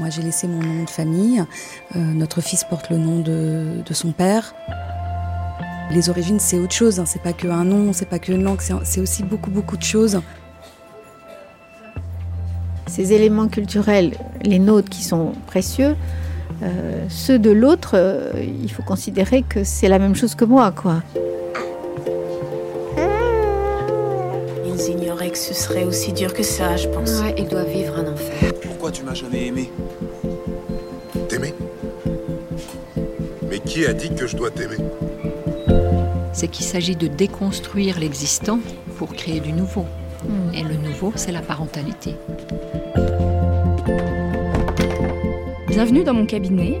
Moi, j'ai laissé mon nom de famille. Euh, notre fils porte le nom de, son père. Les origines, c'est autre chose. hein. C'est pas que un nom, c'est pas que une langue, c'est c'est aussi beaucoup, beaucoup de choses. Ces éléments culturels, les nôtres qui sont précieux, euh, ceux de l'autre, euh, il faut considérer que c'est la même chose que moi, quoi. Ils ignoraient que ce serait aussi dur que ça, je pense. Ouais, ils doivent vivre un enfer. Pourquoi tu m'as jamais aimé T'aimer Mais qui a dit que je dois t'aimer C'est qu'il s'agit de déconstruire l'existant pour créer du nouveau. Et le nouveau, c'est la parentalité. Bienvenue dans mon cabinet.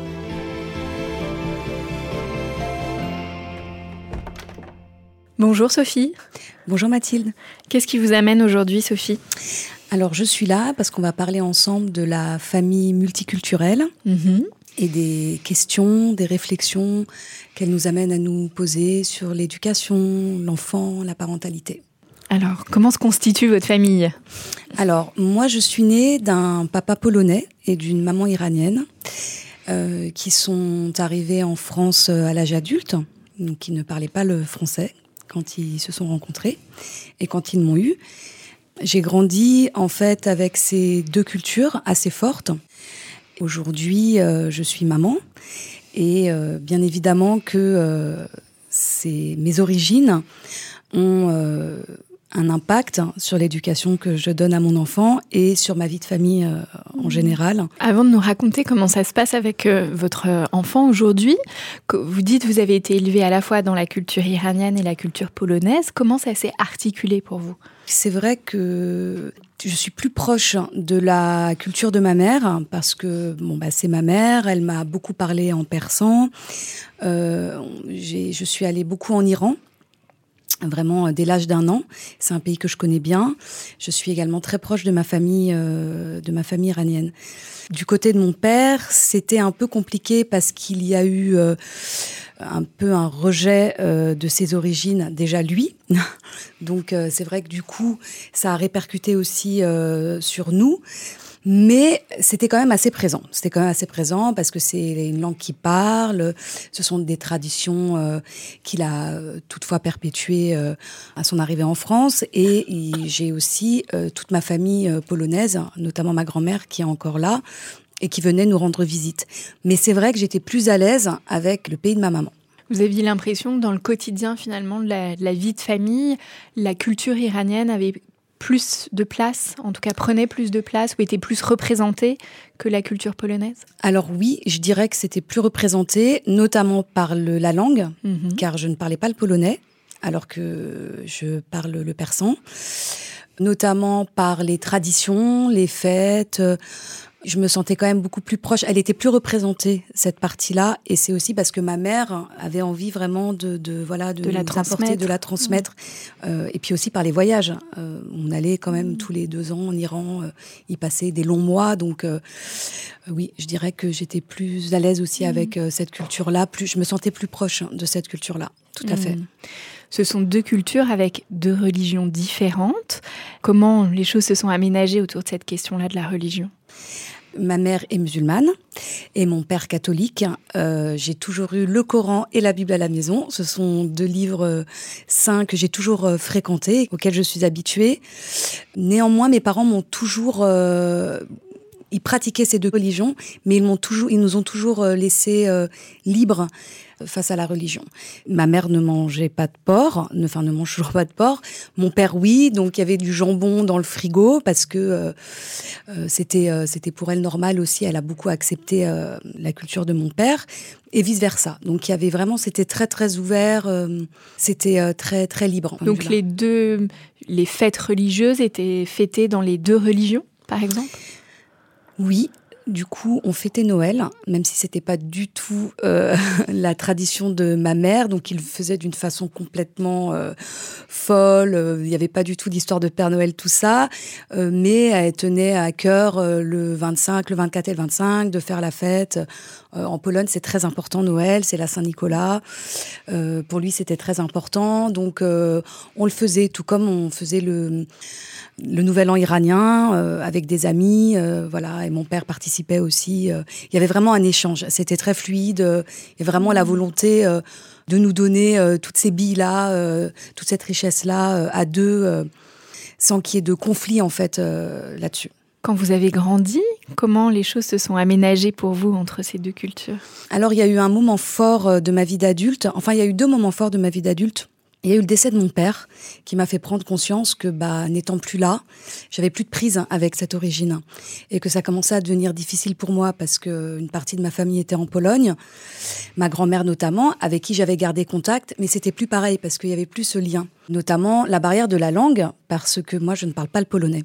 Bonjour Sophie, Bonjour Mathilde. qu'est-ce qui vous amène aujourd'hui Sophie? Alors, je suis là parce qu'on va parler ensemble de la famille multiculturelle et des questions, des réflexions qu'elle nous amène à nous poser sur l'éducation, l'enfant, la parentalité. Alors, comment se constitue votre famille? Alors, moi, je suis née d'un papa polonais et d'une maman iranienne euh, qui sont arrivés en France euh, à l'âge adulte, donc qui ne parlaient pas le français quand ils se sont rencontrés et quand ils m'ont eu. J'ai grandi en fait avec ces deux cultures assez fortes. Aujourd'hui, euh, je suis maman et euh, bien évidemment que euh, mes origines ont euh, un impact sur l'éducation que je donne à mon enfant et sur ma vie de famille euh, en général. Avant de nous raconter comment ça se passe avec euh, votre euh, enfant aujourd'hui, vous dites que vous avez été élevé à la fois dans la culture iranienne et la culture polonaise, comment ça s'est articulé pour vous? C'est vrai que je suis plus proche de la culture de ma mère parce que bon bah c'est ma mère, elle m'a beaucoup parlé en persan. Euh, je suis allée beaucoup en Iran. Vraiment euh, dès l'âge d'un an, c'est un pays que je connais bien. Je suis également très proche de ma famille, euh, de ma famille iranienne. Du côté de mon père, c'était un peu compliqué parce qu'il y a eu euh, un peu un rejet de ses origines déjà lui. Donc c'est vrai que du coup, ça a répercuté aussi sur nous. Mais c'était quand même assez présent. C'était quand même assez présent parce que c'est une langue qui parle. Ce sont des traditions euh, qu'il a euh, toutefois perpétuées euh, à son arrivée en France. Et j'ai aussi toute ma famille polonaise, notamment ma grand-mère qui est encore là et qui venait nous rendre visite. Mais c'est vrai que j'étais plus à l'aise avec le pays de ma maman. Vous aviez l'impression que dans le quotidien finalement de la vie de famille, la culture iranienne avait plus de place, en tout cas prenait plus de place ou était plus représentée que la culture polonaise Alors oui, je dirais que c'était plus représenté, notamment par le- la langue, Mhm. car je ne parlais pas le polonais, alors que je parle le persan, notamment par les traditions, les fêtes, je me sentais quand même beaucoup plus proche. Elle était plus représentée cette partie-là, et c'est aussi parce que ma mère avait envie vraiment de, de voilà de, De la transmettre. de la transmettre, Euh, et puis aussi par les voyages. Euh, on allait quand même tous les deux ans en Iran, euh, y passer des longs mois, donc euh, oui, je dirais que j'étais plus à l'aise aussi avec euh, cette culture-là. Plus, je me sentais plus proche de cette culture-là. Tout à fait. Mm. Ce sont deux cultures avec deux religions différentes. Comment les choses se sont aménagées autour de cette question-là de la religion? Ma mère est musulmane et mon père catholique. Euh, j'ai toujours eu le Coran et la Bible à la maison. Ce sont deux livres euh, saints que j'ai toujours euh, fréquentés, auxquels je suis habituée. Néanmoins, mes parents m'ont toujours euh, ils pratiquaient ces deux religions, mais ils m'ont toujours, ils nous ont toujours euh, laissé euh, libres face à la religion. Ma mère ne mangeait pas de porc, ne, enfin ne mange toujours pas de porc. Mon père oui, donc il y avait du jambon dans le frigo parce que euh, euh, c'était euh, c'était pour elle normal aussi. Elle a beaucoup accepté euh, la culture de mon père et vice versa. Donc il y avait vraiment, c'était très très ouvert, euh, c'était euh, très très libre. Donc les deux, les fêtes religieuses étaient fêtées dans les deux religions, par exemple? Oui, du coup, on fêtait Noël, même si c'était pas du tout euh, la tradition de ma mère. Donc, il faisait d'une façon complètement euh, folle. Euh, Il n'y avait pas du tout d'histoire de Père Noël, tout ça. Mais elle tenait à cœur le 25, le 24 et le 25 de faire la fête. En Pologne, c'est très important Noël, c'est la Saint-Nicolas. Pour lui, c'était très important. Donc, on le faisait tout comme on faisait le nouvel an iranien avec des amis, voilà, et mon père participait aussi. euh. il y avait vraiment un échange, c'était très fluide, euh, et vraiment la volonté euh, de nous donner euh, toutes ces billes-là, toute cette richesse-là à deux, sans qu'il y ait de conflit en fait là-dessus. Quand vous avez grandi, comment les choses se sont aménagées pour vous entre ces deux cultures? Alors il y a eu un moment fort de ma vie d'adulte, enfin il y a eu deux moments forts de ma vie d'adulte. Il y a eu le décès de mon père qui m'a fait prendre conscience que, bah, n'étant plus là, j'avais plus de prise avec cette origine et que ça commençait à devenir difficile pour moi parce que une partie de ma famille était en Pologne, ma grand-mère notamment, avec qui j'avais gardé contact, mais c'était plus pareil parce qu'il y avait plus ce lien, notamment la barrière de la langue parce que moi je ne parle pas le polonais.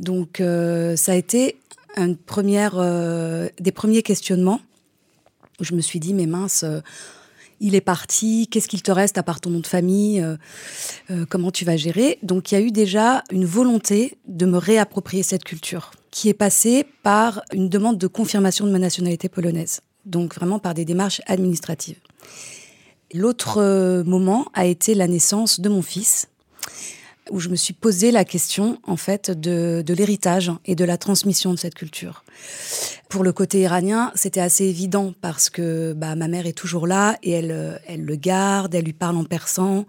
Donc euh, ça a été une première, euh, des premiers questionnements où je me suis dit mais mince. euh, il est parti, qu'est-ce qu'il te reste à part ton nom de famille, euh, euh, comment tu vas gérer. Donc il y a eu déjà une volonté de me réapproprier cette culture, qui est passée par une demande de confirmation de ma nationalité polonaise, donc vraiment par des démarches administratives. L'autre euh, moment a été la naissance de mon fils, où je me suis posé la question en fait de, de l'héritage et de la transmission de cette culture. Pour le côté iranien, c'était assez évident parce que bah, ma mère est toujours là et elle, elle le garde, elle lui parle en persan.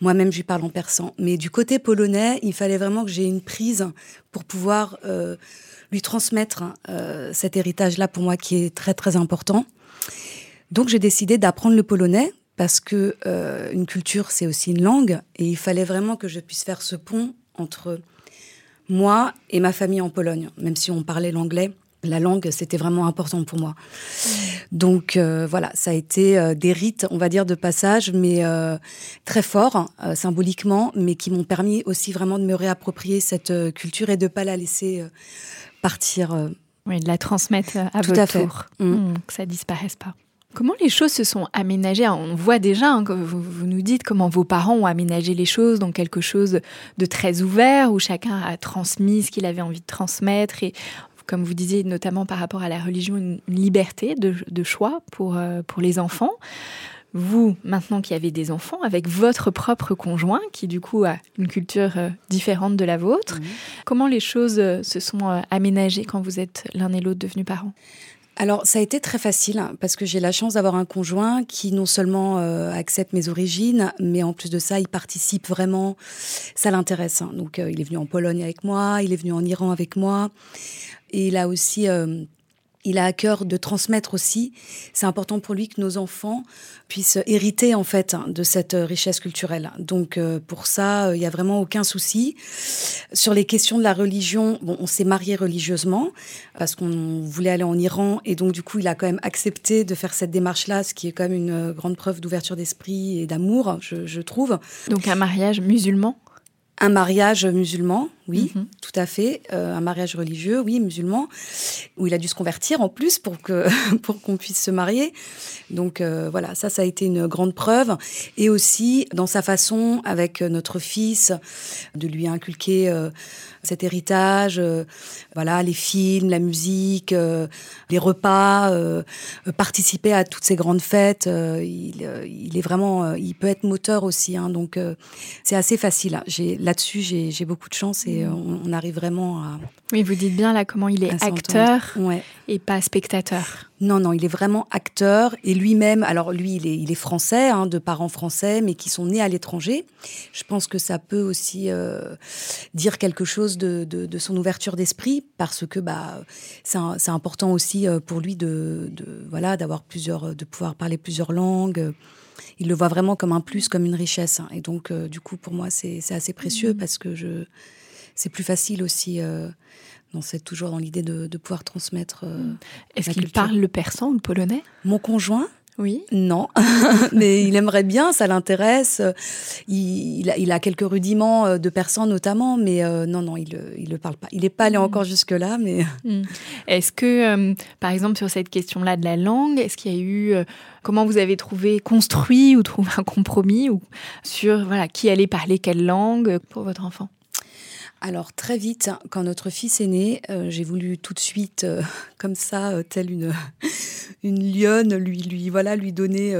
Moi-même, je lui parle en persan. Mais du côté polonais, il fallait vraiment que j'ai une prise pour pouvoir euh, lui transmettre euh, cet héritage-là pour moi qui est très très important. Donc j'ai décidé d'apprendre le polonais parce que euh, une culture c'est aussi une langue et il fallait vraiment que je puisse faire ce pont entre moi et ma famille en Pologne, même si on parlait l'anglais. La langue, c'était vraiment important pour moi. Donc euh, voilà, ça a été euh, des rites, on va dire, de passage, mais très forts symboliquement, mais qui m'ont permis aussi vraiment de me réapproprier cette culture et de pas la laisser partir. Oui, de la transmettre à Tout votre à fait. tour, Mm. Mm, que ça disparaisse pas. Comment les choses se sont aménagées? On voit déjà, hein, que vous, vous nous dites comment vos parents ont aménagé les choses, donc quelque chose de très ouvert, où chacun a transmis ce qu'il avait envie de transmettre, et comme vous disiez, notamment par rapport à la religion, une une liberté de, de choix pour, euh, pour les enfants. Vous, maintenant qui avez des enfants, avec votre propre conjoint, qui du coup a une culture euh, différente de la vôtre, comment les choses euh, se sont aménagées quand vous êtes l'un et l'autre devenus parents? Alors, ça a été très facile hein, parce que j'ai la chance d'avoir un conjoint qui non seulement euh, accepte mes origines, mais en plus de ça, il participe vraiment. Ça l'intéresse. hein. Donc, euh, il est venu en Pologne avec moi, il est venu en Iran avec moi, et il a aussi. euh, il a à cœur de transmettre aussi. C'est important pour lui que nos enfants puissent hériter en fait hein, de cette euh, richesse culturelle. Donc euh, pour ça, euh, il y a vraiment aucun souci. Sur les questions de la religion, bon, on s'est marié religieusement parce qu'on voulait aller en Iran et donc du coup, il a quand même accepté de faire cette démarche-là, ce qui est quand même une grande preuve d'ouverture d'esprit et d'amour, je trouve. Donc un mariage musulman? Un mariage musulman, oui, mhm. tout à fait. Euh, un mariage religieux, oui, musulman, où il a dû se convertir en plus pour que pour qu'on puisse se marier. Donc euh, voilà, ça, ça a été une grande preuve. Et aussi dans sa façon, avec notre fils, de lui inculquer euh, cet héritage, euh, voilà, les films, la musique, euh, les repas, euh, participer à toutes ces grandes fêtes. Il, il, est vraiment, il peut être moteur aussi, hein, donc c'est assez facile. Hein. J'ai là-dessus, j'ai beaucoup de chance et on, on, arrive vraiment à. Oui, vous dites bien là comment il est acteur ouais. Et pas spectateur. Non, non, il est vraiment acteur et lui-même. Alors lui, il est, il est français, hein, de parents français, mais qui sont nés à l'étranger. Je pense que ça peut aussi euh, dire quelque chose de, de, de son ouverture d'esprit, parce que bah c'est important aussi euh, pour lui de, de voilà d'avoir plusieurs, de pouvoir parler plusieurs langues. Il le voit vraiment comme un plus, comme une richesse. Hein. Et donc, euh, du coup, pour moi, c'est assez précieux mmh. parce que je c'est plus facile aussi c'est toujours dans l'idée de, pouvoir transmettre. Euh, mm. Est-ce qu'il parle le persan ou le polonais? Mon conjoint? Oui. Non, mais il aimerait bien, ça l'intéresse. Il, il, a, quelques rudiments euh, de persan notamment, mais euh, non, non, il ne le parle pas. Il n'est pas allé mm. encore jusque-là, mais... Mm. Est-ce que, par exemple, sur cette question-là de la langue, est-ce qu'il y a eu... comment vous avez trouvé, construit ou trouvé un compromis ou sur voilà, qui allait parler quelle langue pour votre enfant? Alors très vite, quand notre fils est né, euh, j'ai voulu tout de suite, euh, comme ça, euh, telle une lionne, lui lui voilà lui donner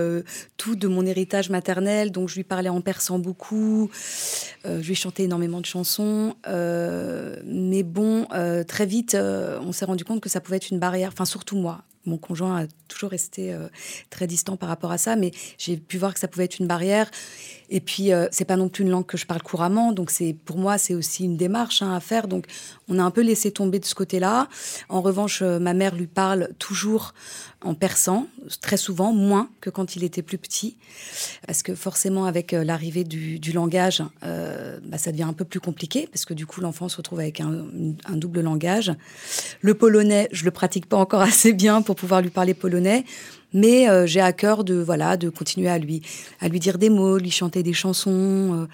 tout de mon héritage maternel. Donc je lui parlais en persan beaucoup, je lui chantais énormément de chansons. mais bon, très vite, on s'est rendu compte que ça pouvait être une barrière. Enfin surtout moi, mon conjoint a toujours resté très distant par rapport à ça, mais j'ai pu voir que ça pouvait être une barrière. Et puis, euh, c'est pas non plus une langue que je parle couramment, donc c'est pour moi c'est aussi une démarche hein, à faire. Donc, on a un peu laissé tomber de ce côté-là. En revanche, euh, ma mère lui parle toujours en persan, très souvent, moins que quand il était plus petit, parce que forcément, avec l'arrivée du, langage, bah, ça devient un peu plus compliqué, parce que du coup, l'enfant se retrouve avec un, un, double langage. Le polonais, je le pratique pas encore assez bien pour pouvoir lui parler polonais, mais euh, j'ai à cœur de voilà de continuer à lui à lui dire des mots, lui chanter des chansons. Euh,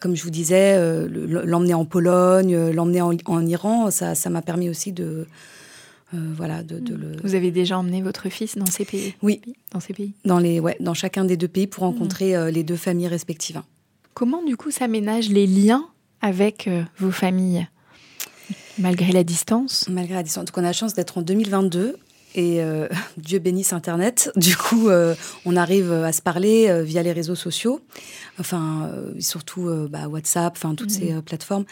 comme je vous disais, euh, l'emmener en Pologne, l'emmener en, Iran, ça m'a permis aussi de voilà de, le. Vous avez déjà emmené votre fils dans ces pays? Oui, dans ces pays? Dans les ouais, dans chacun des deux pays pour rencontrer les deux familles respectives. Comment du coup s'aménagent les liens avec vos familles Malgré la distance? Malgré la distance. Donc on a la chance d'être en 2022 et euh, Dieu bénisse Internet. Du coup, euh, on arrive à se parler euh, via les réseaux sociaux, enfin surtout bah, WhatsApp, enfin toutes ces mhm. plateformes.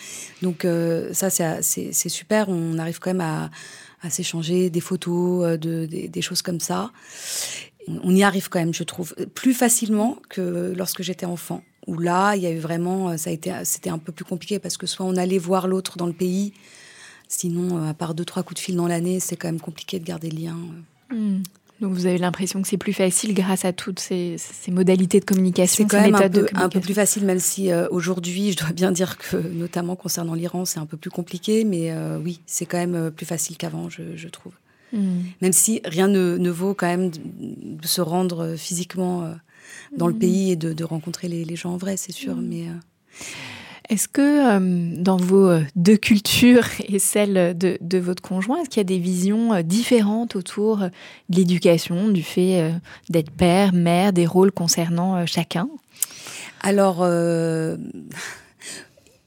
Donc ça, c'est super. On arrive quand même à, à s'échanger des photos, de, des, des, choses comme ça. On y arrive quand même, je trouve, plus facilement que lorsque j'étais enfant. Où là, il y a eu vraiment, ça a été, c'était un peu plus compliqué parce que soit on allait voir l'autre dans le pays, Sinon, euh, à part deux, trois coups de fil dans l'année, c'est quand même compliqué de garder le lien. Euh. Hmm. Donc vous avez l'impression que c'est plus facile grâce à toutes ces, modalités de communication, c'est quand même un peu, un peu, plus facile, même si euh, aujourd'hui, je dois bien dire que, notamment concernant l'Iran, c'est un peu plus compliqué, mais oui, c'est quand même plus facile qu'avant, je, trouve. Hmm. Même si rien ne, vaut quand même de, se rendre physiquement dans le hmm. pays et de, rencontrer les, gens en vrai, c'est sûr. Mais est-ce que euh, dans vos euh, deux cultures et celle de, votre conjoint, est-ce qu'il y a des visions euh, différentes autour de l'éducation, du fait d'être père, mère, des rôles concernant chacun? Alors, il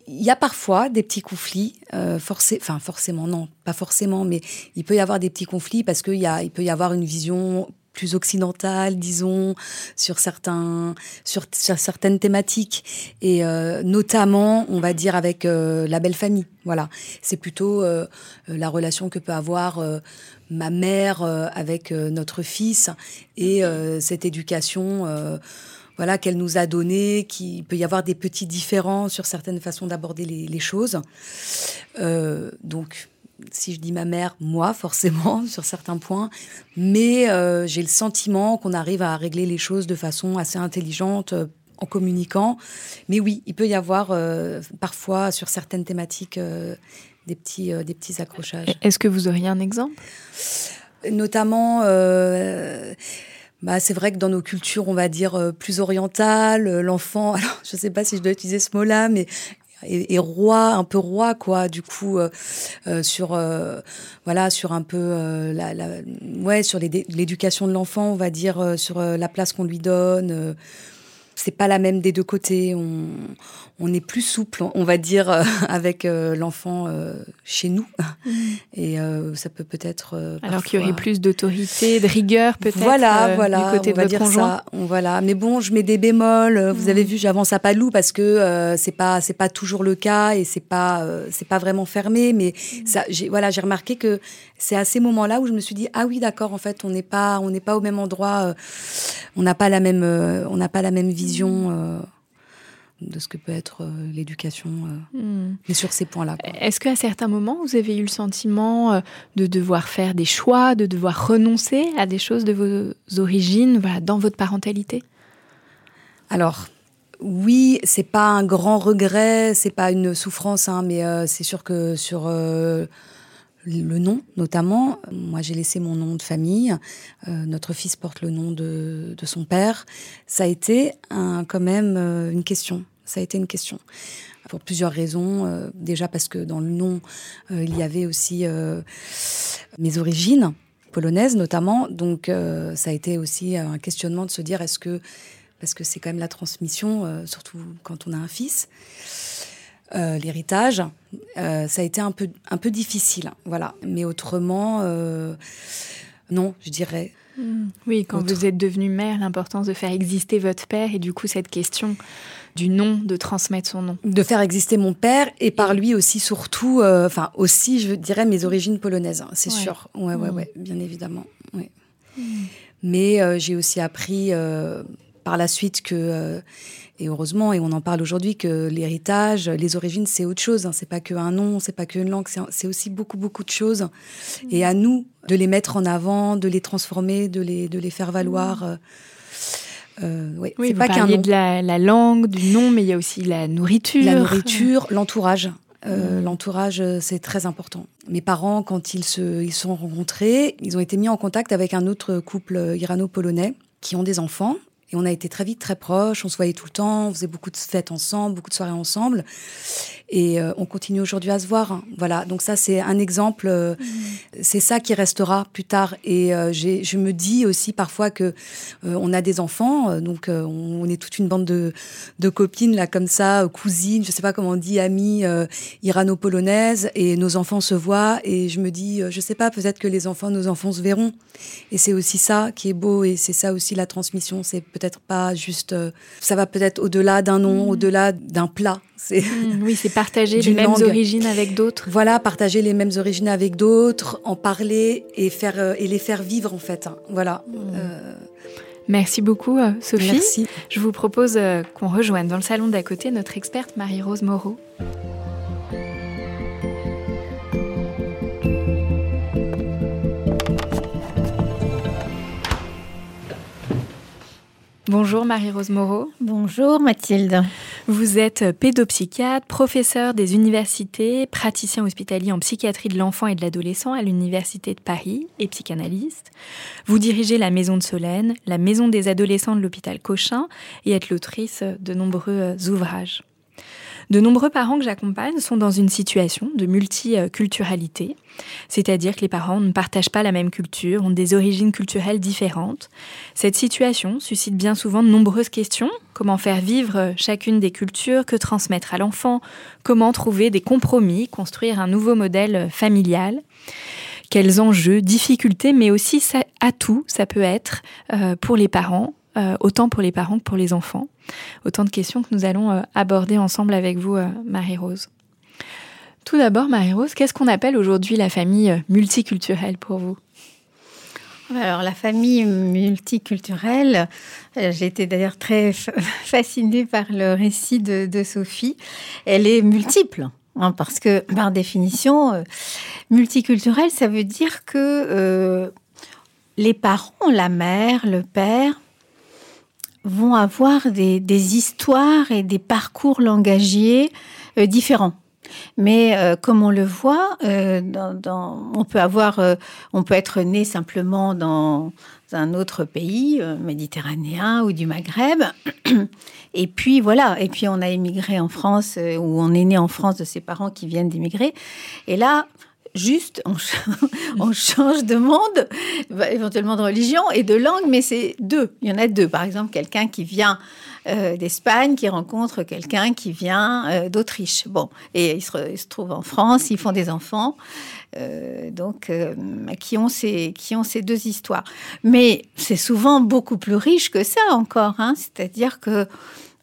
y a parfois des petits conflits, enfin forcément non, pas forcément, mais il peut y avoir des petits conflits parce qu'il il peut y avoir une vision plus occidentale, disons, sur certains, sur, certaines thématiques, et euh, notamment, on va dire avec euh, la belle famille. Voilà, c'est plutôt euh, la relation que peut avoir ma mère avec notre fils et cette éducation. voilà qu'elle nous a donnée, qu'il peut y avoir des petits différends sur certaines façons d'aborder les, les, choses. donc si je dis ma mère, moi forcément sur certains points, mais euh, j'ai le sentiment qu'on arrive à régler les choses de façon assez intelligente euh, en communiquant. Mais oui, il peut y avoir euh, parfois sur certaines thématiques des, petits, des petits accrochages. Est-ce que vous auriez un exemple? Notamment... Bah, c'est vrai que dans nos cultures, on va dire plus orientales, l'enfant, alors je ne sais pas si je dois utiliser ce mot-là, mais et, roi, un peu roi, quoi, du coup, euh, euh, sur, euh, voilà, sur un peu, la, la, ouais, sur l'éducation de l'enfant, on va dire, sur la place qu'on lui donne c'est pas la même des deux côtés. On est plus souple, on va dire, euh, avec euh, l'enfant euh, chez nous. Mm. Et ça peut peut-être. Alors qu'il y aurait plus d'autorité, de rigueur, peut-être. Voilà, voilà. Du côté on va dire ça. voilà. Mais bon, je mets des bémols. Vous mm. avez vu, j'avance à pas loup parce que c'est pas c'est pas toujours le cas et c'est pas c'est pas vraiment fermé. Mais mm. ça, j'ai voilà, j'ai remarqué que c'est à ces moments-là où je me suis dit ah oui, d'accord. En fait, on n'est pas on n'est pas au même endroit. on n'a pas la même on n'a pas la même vision de ce que peut être euh, l'éducation, euh, hmm. mais sur ces points-là. Est-ce qu'à certains moments, vous avez eu le sentiment euh, de devoir faire des choix, de devoir renoncer à des choses de vos origines voilà, dans votre parentalité? Alors, oui, c'est pas un grand regret, c'est pas une souffrance, hein, mais c'est sûr que sur le nom, notamment. Moi, j'ai laissé mon nom de famille. notre fils porte le nom de, de, son père. Ça a été quand même une question ça a été une question pour plusieurs raisons. Euh, déjà parce que dans le nom, euh, il y avait aussi euh, mes origines polonaises notamment. Donc ça a été aussi un questionnement de se dire est-ce que, parce que c'est quand même la transmission, surtout quand on a un fils, l'héritage, ça a été un peu, un peu difficile. Voilà. Mais autrement, non, je dirais. Oui, quand vous êtes devenue mère, l'importance de faire exister votre père et du coup cette question du nom, de transmettre son nom. De faire exister mon père et par lui aussi surtout, euh, enfin aussi je dirais mes origines polonaises, hein, c'est sûr. Ouais, ouais, mm. ouais, bien évidemment. Ouais. Mm. Mais euh, j'ai aussi appris euh, par la suite que et heureusement, et on en parle aujourd'hui, que l'héritage, les origines, c'est autre chose. Hein. C'est pas qu'un nom, c'est pas qu'une langue, c'est aussi beaucoup, beaucoup de choses. Mm. Et à nous de les mettre en avant, de les transformer, de les, de les faire valoir. Euh, oui, c'est pas qu'un de la, la, langue, du nom, mais il y a aussi la nourriture. La nourriture, l'entourage. Euh, mm. L'entourage, euh, c'est très important. Mes parents, quand ils se ils sont rencontrés, ils ont été mis en contact avec un autre couple irano-polonais qui ont des enfants. Et on a été très vite très proches, on se voyait tout le temps, on faisait beaucoup de fêtes ensemble, beaucoup de soirées ensemble. Et euh, on continue aujourd'hui à se voir. Hein. Voilà, donc ça c'est un exemple. Euh, mmh. C'est ça qui restera plus tard. Et euh, je me dis aussi parfois que on a des enfants, donc on, est toute une bande de, de, copines là comme ça, cousines, je sais pas comment on dit, amies irano-polonaises, et nos enfants se voient. Et je me dis, je sais pas, peut-être que les enfants, nos enfants se verront. Et c'est aussi ça qui est beau, et c'est ça aussi la transmission. C'est peut-être pas juste, ça va peut-être au-delà d'un nom, mmh. au-delà d'un plat. C'est mmh, oui, c'est partager les mêmes origines avec d'autres. Voilà, partager les mêmes origines avec d'autres, en parler et faire euh, et les faire vivre en fait. Hein. Voilà. Mmh. Euh, Merci beaucoup, euh, Sophie. Merci. Je vous propose qu'on rejoigne dans le salon d'à côté notre experte Marie-Rose Moreau. Bonjour Marie-Rose Moreau. Bonjour Mathilde. Vous êtes pédopsychiatre, professeur des universités, praticien hospitalier en psychiatrie de l'enfant et de l'adolescent à l'Université de Paris et psychanalyste. Vous dirigez la Maison de Solène, la Maison des adolescents de l'hôpital Cochin et êtes l'autrice de nombreux ouvrages. De nombreux parents que j'accompagne sont dans une situation de multiculturalité, c'est-à-dire que les parents ne partagent pas la même culture, ont des origines culturelles différentes. Cette situation suscite bien souvent de nombreuses questions. Comment faire vivre chacune des cultures, que transmettre à l'enfant, comment trouver des compromis, construire un nouveau modèle familial? Quels enjeux, difficultés, mais aussi atouts ça peut être euh, pour les parents euh, autant pour les parents que pour les enfants. Autant de questions que nous allons euh, aborder ensemble avec vous, euh, Marie-Rose. Tout d'abord, Marie-Rose, qu'est-ce qu'on appelle aujourd'hui la famille multiculturelle pour vous? Alors la famille multiculturelle, j'ai été d'ailleurs très fascinée par le récit de, Sophie. Elle est multiple. Hein, parce que par définition, multiculturelle, ça veut dire que les parents, la mère, le père, vont avoir des, histoires et des parcours langagiers euh, différents. Mais euh, comme on le voit, euh, on peut avoir, on peut être né simplement dans un autre pays méditerranéen ou du Maghreb, et puis voilà, et puis on a émigré en France ou on est né en France de ses parents qui viennent d'immigrer, et là. Juste, on, change de monde, bah, éventuellement de religion et de langue, mais c'est deux. Il y en a deux. Par exemple, quelqu'un qui vient euh, d'Espagne qui rencontre quelqu'un qui vient euh, d'Autriche. Bon, et ils se, trouvent en France, ils font des enfants, euh, donc qui ont ces qui ont ces deux histoires. Mais c'est souvent beaucoup plus riche que ça encore. Hein. C'est-à-dire que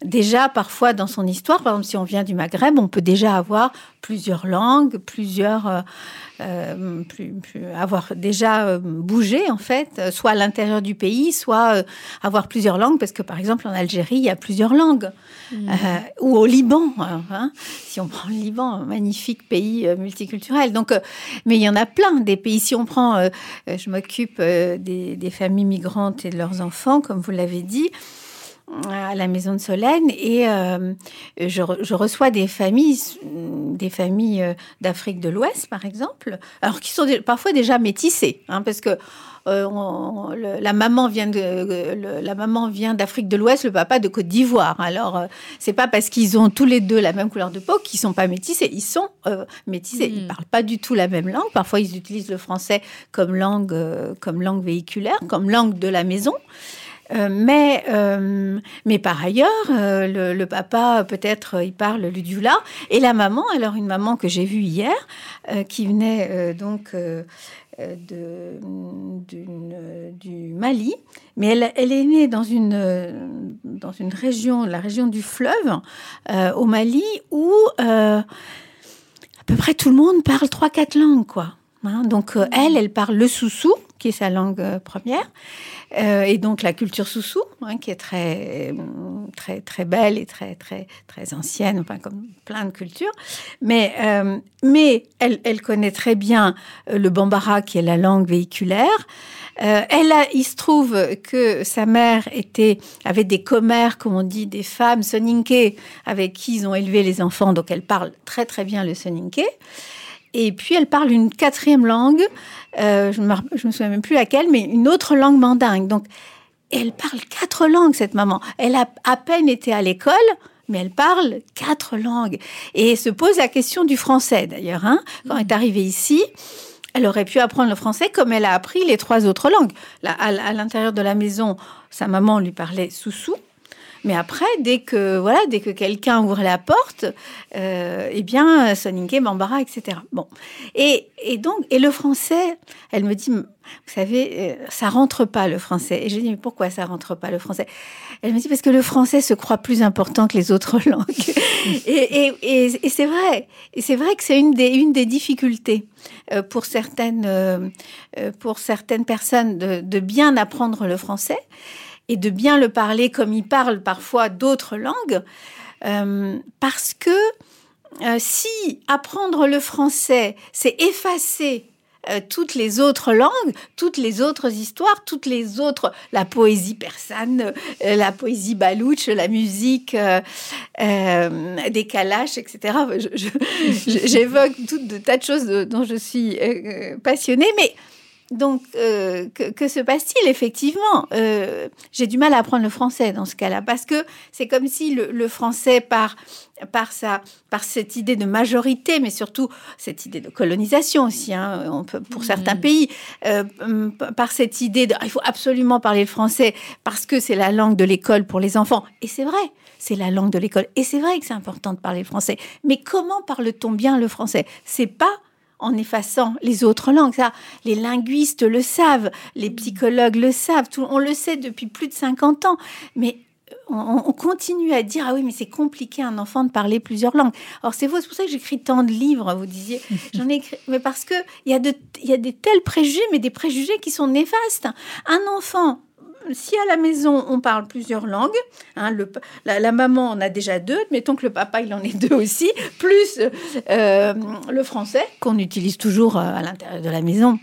déjà parfois dans son histoire, par exemple si on vient du Maghreb, on peut déjà avoir plusieurs langues, plusieurs euh, euh, plus, avoir déjà euh, bougé en fait, soit à l'intérieur du pays, soit avoir plusieurs langues, parce que par exemple en Algérie il y a plusieurs langues, mmh. ou au Liban, hein, si on prend le Liban, magnifique pays multiculturel. Donc, mais il y en a plein des pays. Si on prend, je m'occupe des, des familles migrantes et de leurs enfants, comme vous l'avez dit à la maison de Solène et euh, je, reçois des familles, des familles euh, d'Afrique de l'Ouest par exemple, alors qui sont parfois déjà métissées, hein, parce que euh, la maman vient de la maman vient d'Afrique de l'Ouest, le papa de Côte d'Ivoire. Alors c'est pas parce qu'ils ont tous les deux la même couleur de peau qu'ils sont pas métissés, ils sont métissés. Ils hmm. parlent pas du tout la même langue. Parfois ils utilisent le français comme langue comme langue véhiculaire, comme langue de la maison. Euh, mais, euh, mais par ailleurs, euh, le, papa, peut-être, il parle l'udula. Et la maman, alors une maman que j'ai vue hier, qui venait donc de, du Mali, mais elle, elle, est née dans une, dans une région, la région du fleuve, au Mali, où à peu près tout le monde parle trois, quatre langues, quoi. Donc elle, elle parle le soussou, qui est sa langue première. Euh, et donc la culture Soussou, hein, qui est très, très, très belle et très, très, très ancienne, enfin comme plein de cultures. Mais, euh, mais elle, elle, connaît très bien euh, le bambara, qui est la langue véhiculaire. elle a, il se trouve que sa mère était, avait des commères, comme on dit, des femmes soninké, avec qui ils ont élevé les enfants, donc elle parle très très bien le soninké. Et puis elle parle une quatrième langue, euh, je ne me, souviens même plus laquelle, mais une autre langue mandingue. Donc elle parle quatre langues, cette maman. Elle a à peine été à l'école, mais elle parle quatre langues. Et se pose la question du français, d'ailleurs. Hein. Quand elle est arrivée ici, elle aurait pu apprendre le français comme elle a appris les trois autres langues. Là, à, l'intérieur de la maison, sa maman lui parlait sous-sous. Mais après, dès que voilà, dès que quelqu'un ouvre la porte, euh, eh bien, Soninke, Bambara, etc. Bon, et, et, donc, et le français, elle me dit, vous savez, euh, ça rentre pas le français. Et je dis, mais pourquoi ça rentre pas le français? Elle me dit parce que le français se croit plus important que les autres langues. et, et, et c'est vrai, et c'est vrai que c'est une des une des difficultés euh, pour certaines pour certaines personnes de bien apprendre le français et de bien le parler comme il parle parfois d'autres langues, euh, parce que euh, si apprendre le français, c'est effacer euh, toutes les autres langues, toutes les autres histoires, toutes les autres, la poésie persane, la poésie balouche, la musique des kalash, etc. J'évoque toutes de tas de choses dont je suis passionnée, mais donc, euh, que, se passe-t-il effectivement euh, J'ai du mal à apprendre le français dans ce cas-là, parce que c'est comme si le, français, par, par, sa, par cette idée de majorité, mais surtout cette idée de colonisation aussi, hein, on peut, pour mmh. certains pays, euh, par cette idée de il faut absolument parler le français parce que c'est la langue de l'école pour les enfants. Et c'est vrai, c'est la langue de l'école. Et c'est vrai que c'est important de parler le français. Mais comment parle-t-on bien le français? C'est pas en effaçant les autres langues. Ça, les linguistes le savent, les psychologues le savent, tout, on le sait depuis plus de 50 ans. Mais on, continue à dire ah oui mais c'est compliqué un enfant de parler plusieurs langues. Alors c'est vous, c'est pour ça que j'écris tant de livres. Vous disiez j'en ai écrit, mais parce que il y a de y a des tels préjugés, mais des préjugés qui sont néfastes. Un enfant si à la maison on parle plusieurs langues, hein, le, la, maman en a déjà deux, mettons que le papa il en est deux aussi, plus euh, le français qu'on utilise toujours euh, à l'intérieur de la maison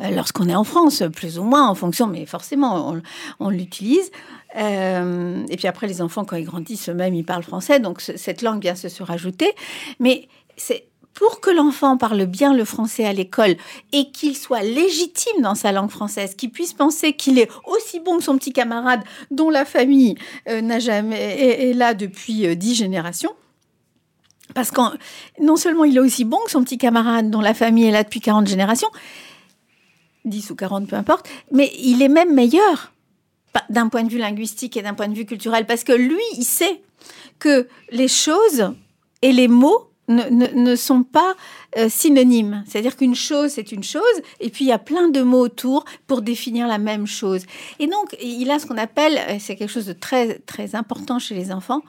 euh, lorsqu'on est en France, plus ou moins en fonction, mais forcément on, l'utilise. Et puis après, les enfants, quand ils grandissent eux-mêmes, ils parlent français, donc cette langue vient se, se rajouter. Mais c'est pour que l'enfant parle bien le français à l'école et qu'il soit légitime dans sa langue française, qu'il puisse penser qu'il est aussi bon que son petit camarade dont la famille euh, n'a jamais est, là depuis euh, dix générations. Parce que non seulement il est aussi bon que son petit camarade dont la famille est là depuis 40 générations, 10 ou 40, peu importe, mais il est même meilleur d'un point de vue linguistique et d'un point de vue culturel, parce que lui, il sait que les choses et les mots ne, sont pas euh, synonymes. C'est-à-dire qu'une chose, c'est une chose, et puis il y a plein de mots autour pour définir la même chose. Et donc, il a ce qu'on appelle, euh, c'est quelque chose de très, très important chez les enfants,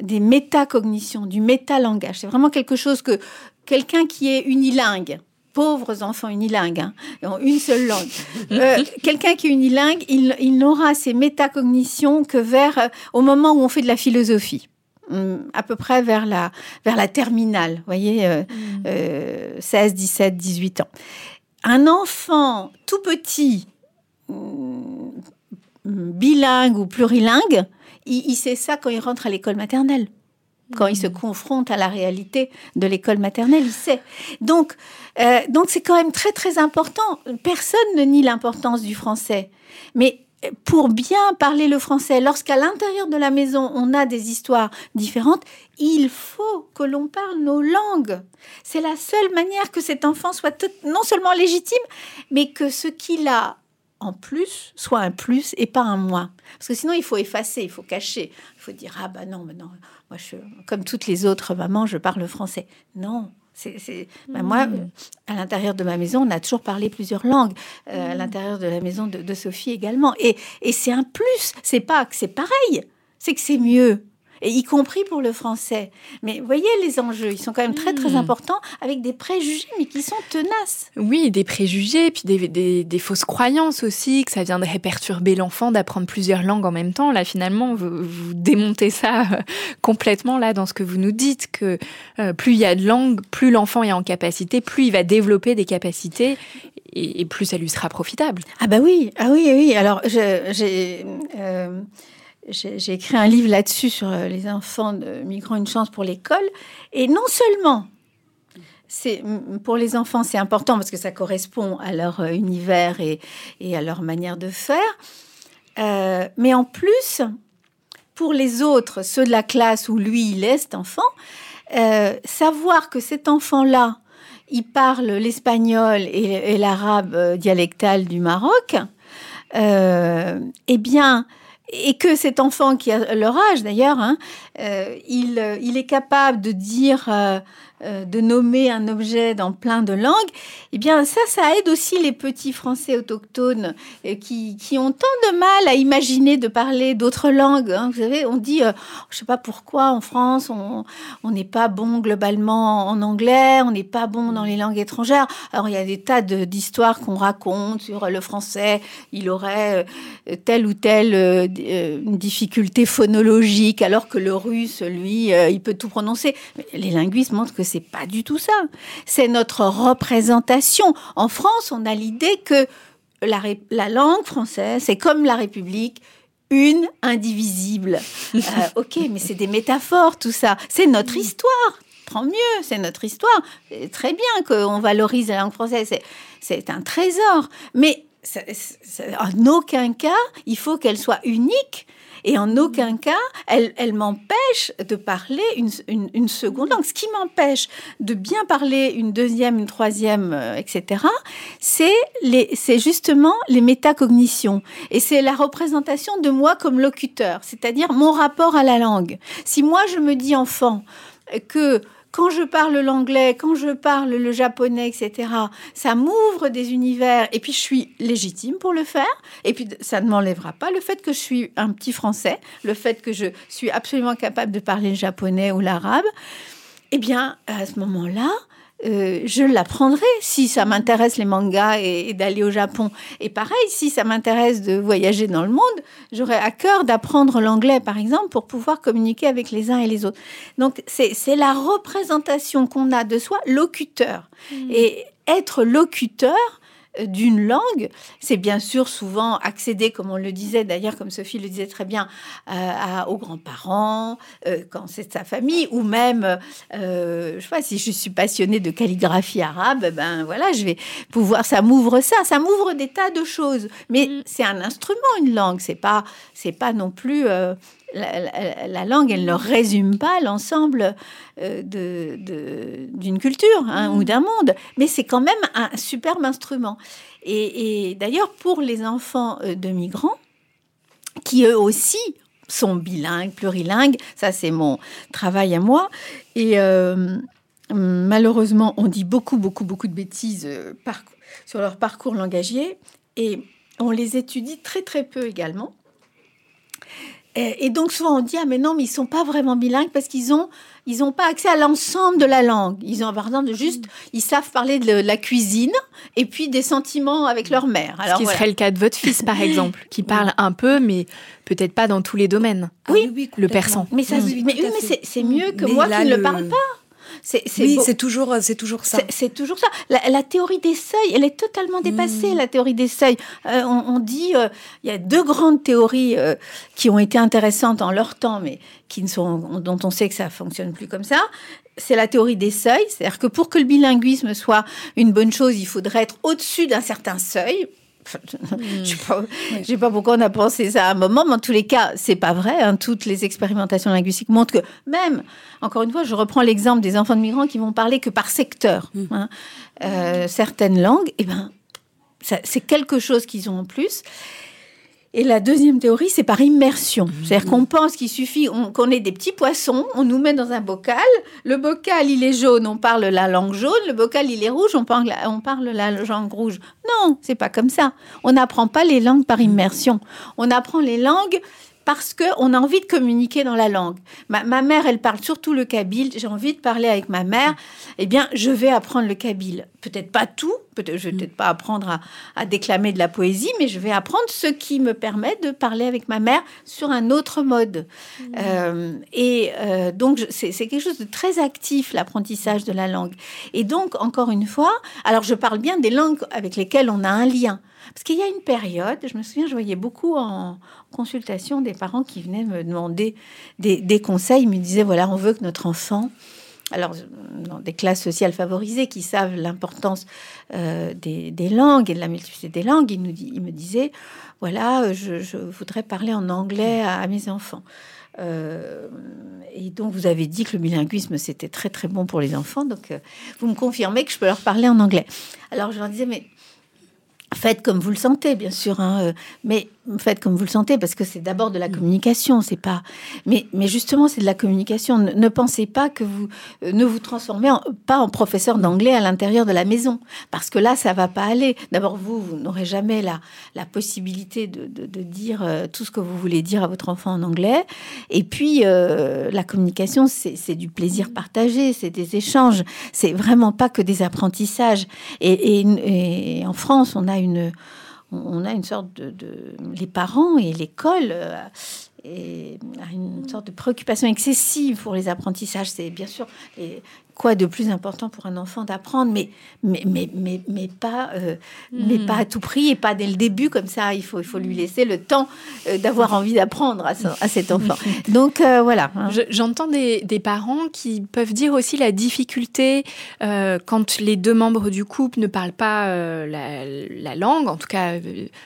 des métacognitions, du métalangage. C'est vraiment quelque chose que quelqu'un qui est unilingue, pauvres enfants unilingues, hein, ont une seule langue. Euh, quelqu'un qui est unilingue, il, il n'aura ces métacognitions que vers au moment où on fait de la philosophie. À peu près vers la, vers la terminale, vous voyez, 16, 17, 18 ans. Un enfant tout petit, hum, bilingue ou plurilingue, il, sait ça quand il rentre à l'école maternelle. Quand il se mmh. confronte à la réalité de l'école maternelle, il sait. Donc, euh, donc c'est quand même très très important. Personne ne nie l'importance du français, mais pour bien parler le français, lorsqu'à l'intérieur de la maison, on a des histoires différentes, il faut que l'on parle nos langues. C'est la seule manière que cet enfant soit non seulement légitime, mais que ce qu'il a en plus soit un plus et pas un moins. Parce que sinon, il faut effacer, il faut cacher. Il faut dire, ah bah non, mais non, moi, je, comme toutes les autres mamans, je parle français. Non, c'est, ben moi, mmh. à l'intérieur de ma maison, on a toujours parlé plusieurs langues. Euh, à mmh. l'intérieur de la maison de, de Sophie également. Et, et c'est un plus. C'est pas que c'est pareil. C'est que c'est mieux et y compris pour le français. Mais voyez les enjeux, ils sont quand même très très hmm. importants avec des préjugés, mais qui sont tenaces. Oui, des préjugés, puis des, des, fausses croyances aussi, que ça viendrait perturber l'enfant d'apprendre plusieurs langues en même temps. Là, finalement, vous, démontez ça euh, complètement là dans ce que vous nous dites, que euh, plus il y a de langues, plus l'enfant est en capacité, plus il va développer des capacités. Et, plus ça lui sera profitable. Ah bah oui, ah oui, oui. Alors j'ai euh, j'ai écrit un livre là-dessus sur euh, les enfants de migrants, une chance pour l'école. Et non seulement, c'est pour les enfants, c'est important parce que ça correspond à leur euh, univers et, à leur manière de faire. Euh, mais en plus, pour les autres, ceux de la classe où lui, il est, cet enfant, savoir que cet enfant-là, il parle l'espagnol et, et l'arabe dialectal du Maroc, eh bien, et que cet enfant qui a leur âge d'ailleurs, hein, euh, il, il, est capable de dire euh, de nommer un objet dans plein de langues, eh bien ça, ça aide aussi les petits Français autochtones euh, qui, qui, ont tant de mal à imaginer de parler d'autres langues. Hein. Vous savez, on dit, euh, je sais pas pourquoi en France, on n'est pas bon globalement en anglais, on n'est pas bon dans les langues étrangères. Alors il y a des tas d'histoires qu'on raconte sur le français, il aurait telle ou telle difficulté phonologique, alors que le russe, lui, il peut tout prononcer. les linguistes montrent que c'est pas du tout ça. C'est notre représentation. En France, on a l'idée que la, langue française, c'est comme la République, une indivisible. Euh, ok, mais c'est des métaphores, tout ça. C'est notre histoire. Tant mieux, c'est notre histoire. très bien qu'on valorise la langue française. C'est un trésor. Mais en aucun cas, il faut qu'elle soit unique et en aucun cas, elle, m'empêche de parler une, seconde langue. Ce qui m'empêche de bien parler une deuxième, une troisième, euh, etc., c'est justement les métacognitions. Et c'est la représentation de moi comme locuteur, c'est-à-dire mon rapport à la langue. Si moi, je me dis enfant que quand je parle l'anglais, quand je parle le japonais, etc., ça m'ouvre des univers et puis je suis légitime pour le faire. Et puis ça ne m'enlèvera pas le fait que je suis un petit français, le fait que je suis absolument capable de parler le japonais ou l'arabe. Eh bien, à ce moment-là, euh, je l'apprendrai si ça m'intéresse les mangas et, d'aller au Japon. Et pareil, si ça m'intéresse de voyager dans le monde, j'aurai à cœur d'apprendre l'anglais, par exemple, pour pouvoir communiquer avec les uns et les autres. Donc, c'est la représentation qu'on a de soi, locuteur. Mmh. Et être locuteur, d'une langue, c'est bien sûr souvent accéder, comme on le disait d'ailleurs, comme Sophie le disait très bien, euh, aux grands-parents, euh, quand c'est sa famille, ou même, euh, je sais pas, si je suis passionnée de calligraphie arabe, ben voilà, je vais pouvoir, ça m'ouvre ça, ça m'ouvre des tas de choses. Mais mm. c'est un instrument, une langue, c'est pas, c'est pas non plus la, langue, elle ne résume pas l'ensemble euh, d'une culture hein, ou d'un monde, mais c'est quand même un superbe instrument. Et, d'ailleurs, pour les enfants euh, de migrants, qui eux aussi sont bilingues, plurilingues, ça c'est mon travail à moi, et euh, malheureusement, on dit beaucoup, beaucoup, beaucoup de bêtises sur leur parcours langagier, et on les étudie très, très peu également. Et, donc souvent on dit ah mais non mais ils sont pas vraiment bilingues parce qu'ils ont ils ont pas accès à l'ensemble de la langue. Ils ont par exemple juste mm. ils savent parler de la cuisine et puis des sentiments avec leur mère. Alors, Ce qui serait le cas de votre fils par exemple qui parle un peu mais peut-être pas dans tous les domaines. oui, oui le persan. Mais ça mm. mais, c'est mieux que moi qui ne le parle pas. C'est, oui, c'est toujours, c'est toujours ça. C'est, toujours ça. La, théorie des seuils, elle est totalement dépassée, hmm. la théorie des seuils. Euh, on, dit, euh, il y a deux grandes théories euh, qui ont été intéressantes en leur temps, mais qui ne sont, dont on sait que ça fonctionne plus comme ça. C'est la théorie des seuils, c'est-à-dire que pour que le bilinguisme soit une bonne chose, il faudrait être au-dessus d'un certain seuil. Je ne sais, pas pourquoi on a pensé ça à un moment, mais en tous les cas, c'est pas vrai. Hein. Toutes les expérimentations linguistiques montrent que même, encore une fois, je reprends l'exemple des enfants de migrants qui vont parler que par secteur mm. hein. euh, certaines langues. Et eh ben, c'est quelque chose qu'ils ont en plus. Et la deuxième théorie, c'est par immersion. Mhm. C'est-à-dire qu'on pense qu'il suffit qu'on ait des petits poissons, on nous met dans un bocal. Le bocal, il est jaune, on parle la langue jaune. Le bocal, il est rouge, on parle, on parle la langue rouge. Non, c'est pas comme ça. On n'apprend pas les langues par immersion. On apprend les langues parce qu'on a envie de communiquer dans la langue. Ma, mère, elle parle surtout le kabyle. J'ai envie de parler avec ma mère. Eh bien, je vais apprendre le kabyle. Peut-être pas tout. Peut-être, je vais peut-être pas apprendre à, déclamer de la poésie, mais je vais apprendre ce qui me permet de parler avec ma mère sur un autre mode. Mmh. Euh, et euh, donc, c'est, quelque chose de très actif, l'apprentissage de la langue. Et donc, encore une fois, alors je parle bien des langues avec lesquelles on a un lien. Parce qu'il y a une période, je me souviens, je voyais beaucoup en consultation des parents qui venaient me demander des, conseils. Ils me disaient, voilà, on veut que notre enfant alors dans des classes sociales favorisées qui savent l'importance euh, des, langues et de la multiplicité des langues, il, me disait, voilà, je, voudrais parler en anglais à, mes enfants. Euh, et donc vous avez dit que le bilinguisme c'était très très bon pour les enfants, donc euh, vous me confirmez que je peux leur parler en anglais. Alors je leur disais, mais faites comme vous le sentez, bien sûr, hein, mais faites comme vous le sentez, parce que c'est d'abord de la mm. communication, c'est pas. Mais, mais justement, c'est de la communication. Ne, pensez pas que vous euh, ne vous transformez pas en professeur d'anglais à l'intérieur de la maison, parce que là, ça va pas aller. D'abord, vous, vous n'aurez jamais la, la possibilité de, de, dire euh, tout ce que vous voulez dire à votre enfant en anglais. Et puis, euh, la communication, c'est du plaisir partagé, c'est des échanges. C'est vraiment pas que des apprentissages. et en France, on a une on a une sorte de, les parents et l'école euh, et une sorte de préoccupation excessive pour les apprentissages. C'est bien sûr quoi de plus important pour un enfant d'apprendre, mais, mais, mais, mais, mais pas, euh, mais pas à tout prix et pas dès le début comme ça. Il faut, il faut lui laisser le temps euh, d'avoir envie d'apprendre à, à, cet enfant. Donc euh, voilà. Hein. J'entends des, des, parents qui peuvent dire aussi la difficulté quand les deux membres du couple ne parlent pas la, la, langue. En tout cas,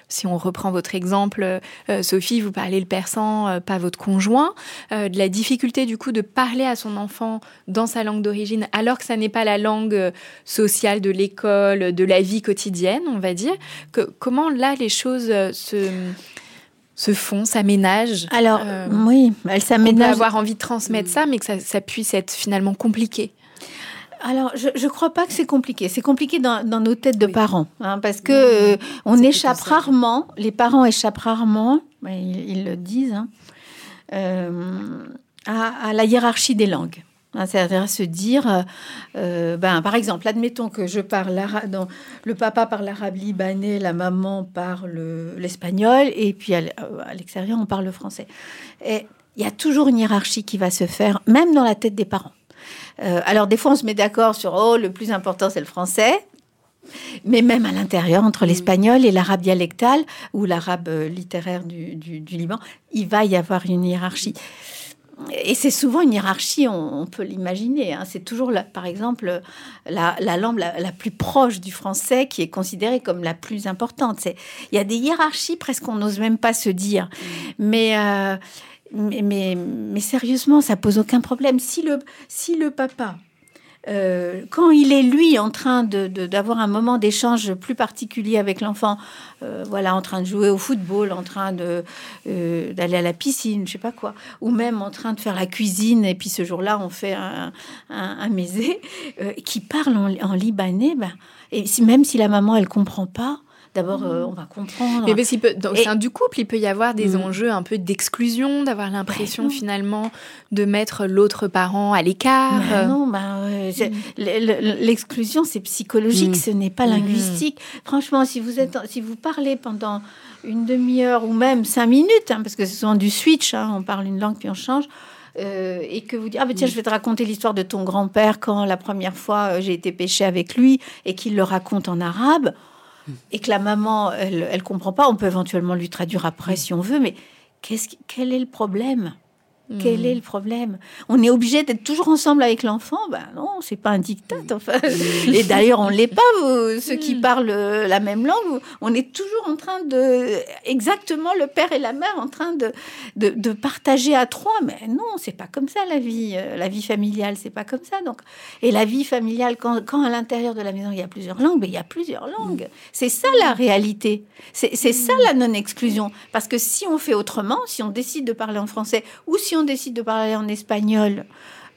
si on reprend votre exemple, Sophie, vous parlez le persan, pas votre conjoint, de la difficulté du coup de parler à son enfant dans sa langue d'origine alors que ça n'est pas la langue euh, sociale de l'école, de la vie quotidienne, on va dire. Que, comment là les choses euh, se se font, s'aménagent? Alors, euh, oui, elles s'aménagent. On peut avoir envie de transmettre ça, mais que ça, puisse être finalement compliqué. Alors, je ne crois pas que c'est compliqué. C'est compliqué dans, nos têtes de parents, hein, parce que on échappe rarement. Les parents échappent rarement, ils, le disent, hein, à, la hiérarchie des langues. Hein, c'est-à-dire se dire, euh, euh, ben, par exemple, admettons que je parle le papa parle l'arabe libanais, la maman parle l'espagnol, et puis à l'extérieur, on parle le français. Et il y a toujours une hiérarchie qui va se faire, même dans la tête des parents. Euh, alors, des fois, on se met d'accord sur, oh, le plus important, c'est le français. Mais même à l'intérieur, entre l'espagnol et l'arabe dialectal ou l'arabe euh, littéraire du, du, Liban, il va y avoir une hiérarchie. Et c'est souvent une hiérarchie, on, peut l'imaginer. Hein. C'est toujours, par exemple, la, langue la, plus proche du français qui est considérée comme la plus importante. Il y a des hiérarchies presque qu'on n'ose même pas se dire. Mais, euh, mais, mais, mais, sérieusement, ça pose aucun problème. Si le, si le papa euh, quand il est lui en train d'avoir un moment d'échange plus particulier avec l'enfant, euh, voilà, en train de jouer au football, en train euh, d'aller à la piscine, je sais pas quoi, ou même en train de faire la cuisine, et puis ce jour-là on fait un, un, qui parle en, libanais, ben, et même si la maman elle comprend pas, D'abord, euh, on va comprendre. Mais au sein du couple, il peut y avoir des mm. enjeux un peu d'exclusion, d'avoir l'impression finalement de mettre l'autre parent à l'écart. non, bah, l'exclusion, c'est psychologique, mm. ce n'est pas mm. linguistique. Franchement, si vous, êtes, si vous parlez pendant une demi-heure ou même cinq minutes, hein, parce que c'est souvent du switch, hein, on parle une langue puis on change. Euh, et que vous dites ah ben tiens je vais te raconter l'histoire de ton grand-père quand la première fois euh, j'ai été pêché avec lui et qu'il le raconte en arabe et que la maman, elle, elle comprend pas, on peut éventuellement lui traduire après si on veut, mais quel est le problème? Quel est le problème? On est obligé d'être toujours ensemble avec l'enfant? Ben non, c'est pas un diktat. Hmm. Enfin. Et d'ailleurs, on l'est pas, ceux qui hmm. parlent euh, la même langue. On est toujours en train de. Exactement le père et la mère en train de, de, partager à trois. Mais non, c'est pas comme ça la vie. Euh, la vie familiale, c'est pas comme ça. Donc, et la vie familiale, quand, quand à l'intérieur de la maison, il y a plusieurs langues, mais il y a plusieurs langues. C'est ça la réalité. C'est ça la non-exclusion. Parce que si on fait autrement, si on décide de parler en français ou si on décide de parler en espagnol,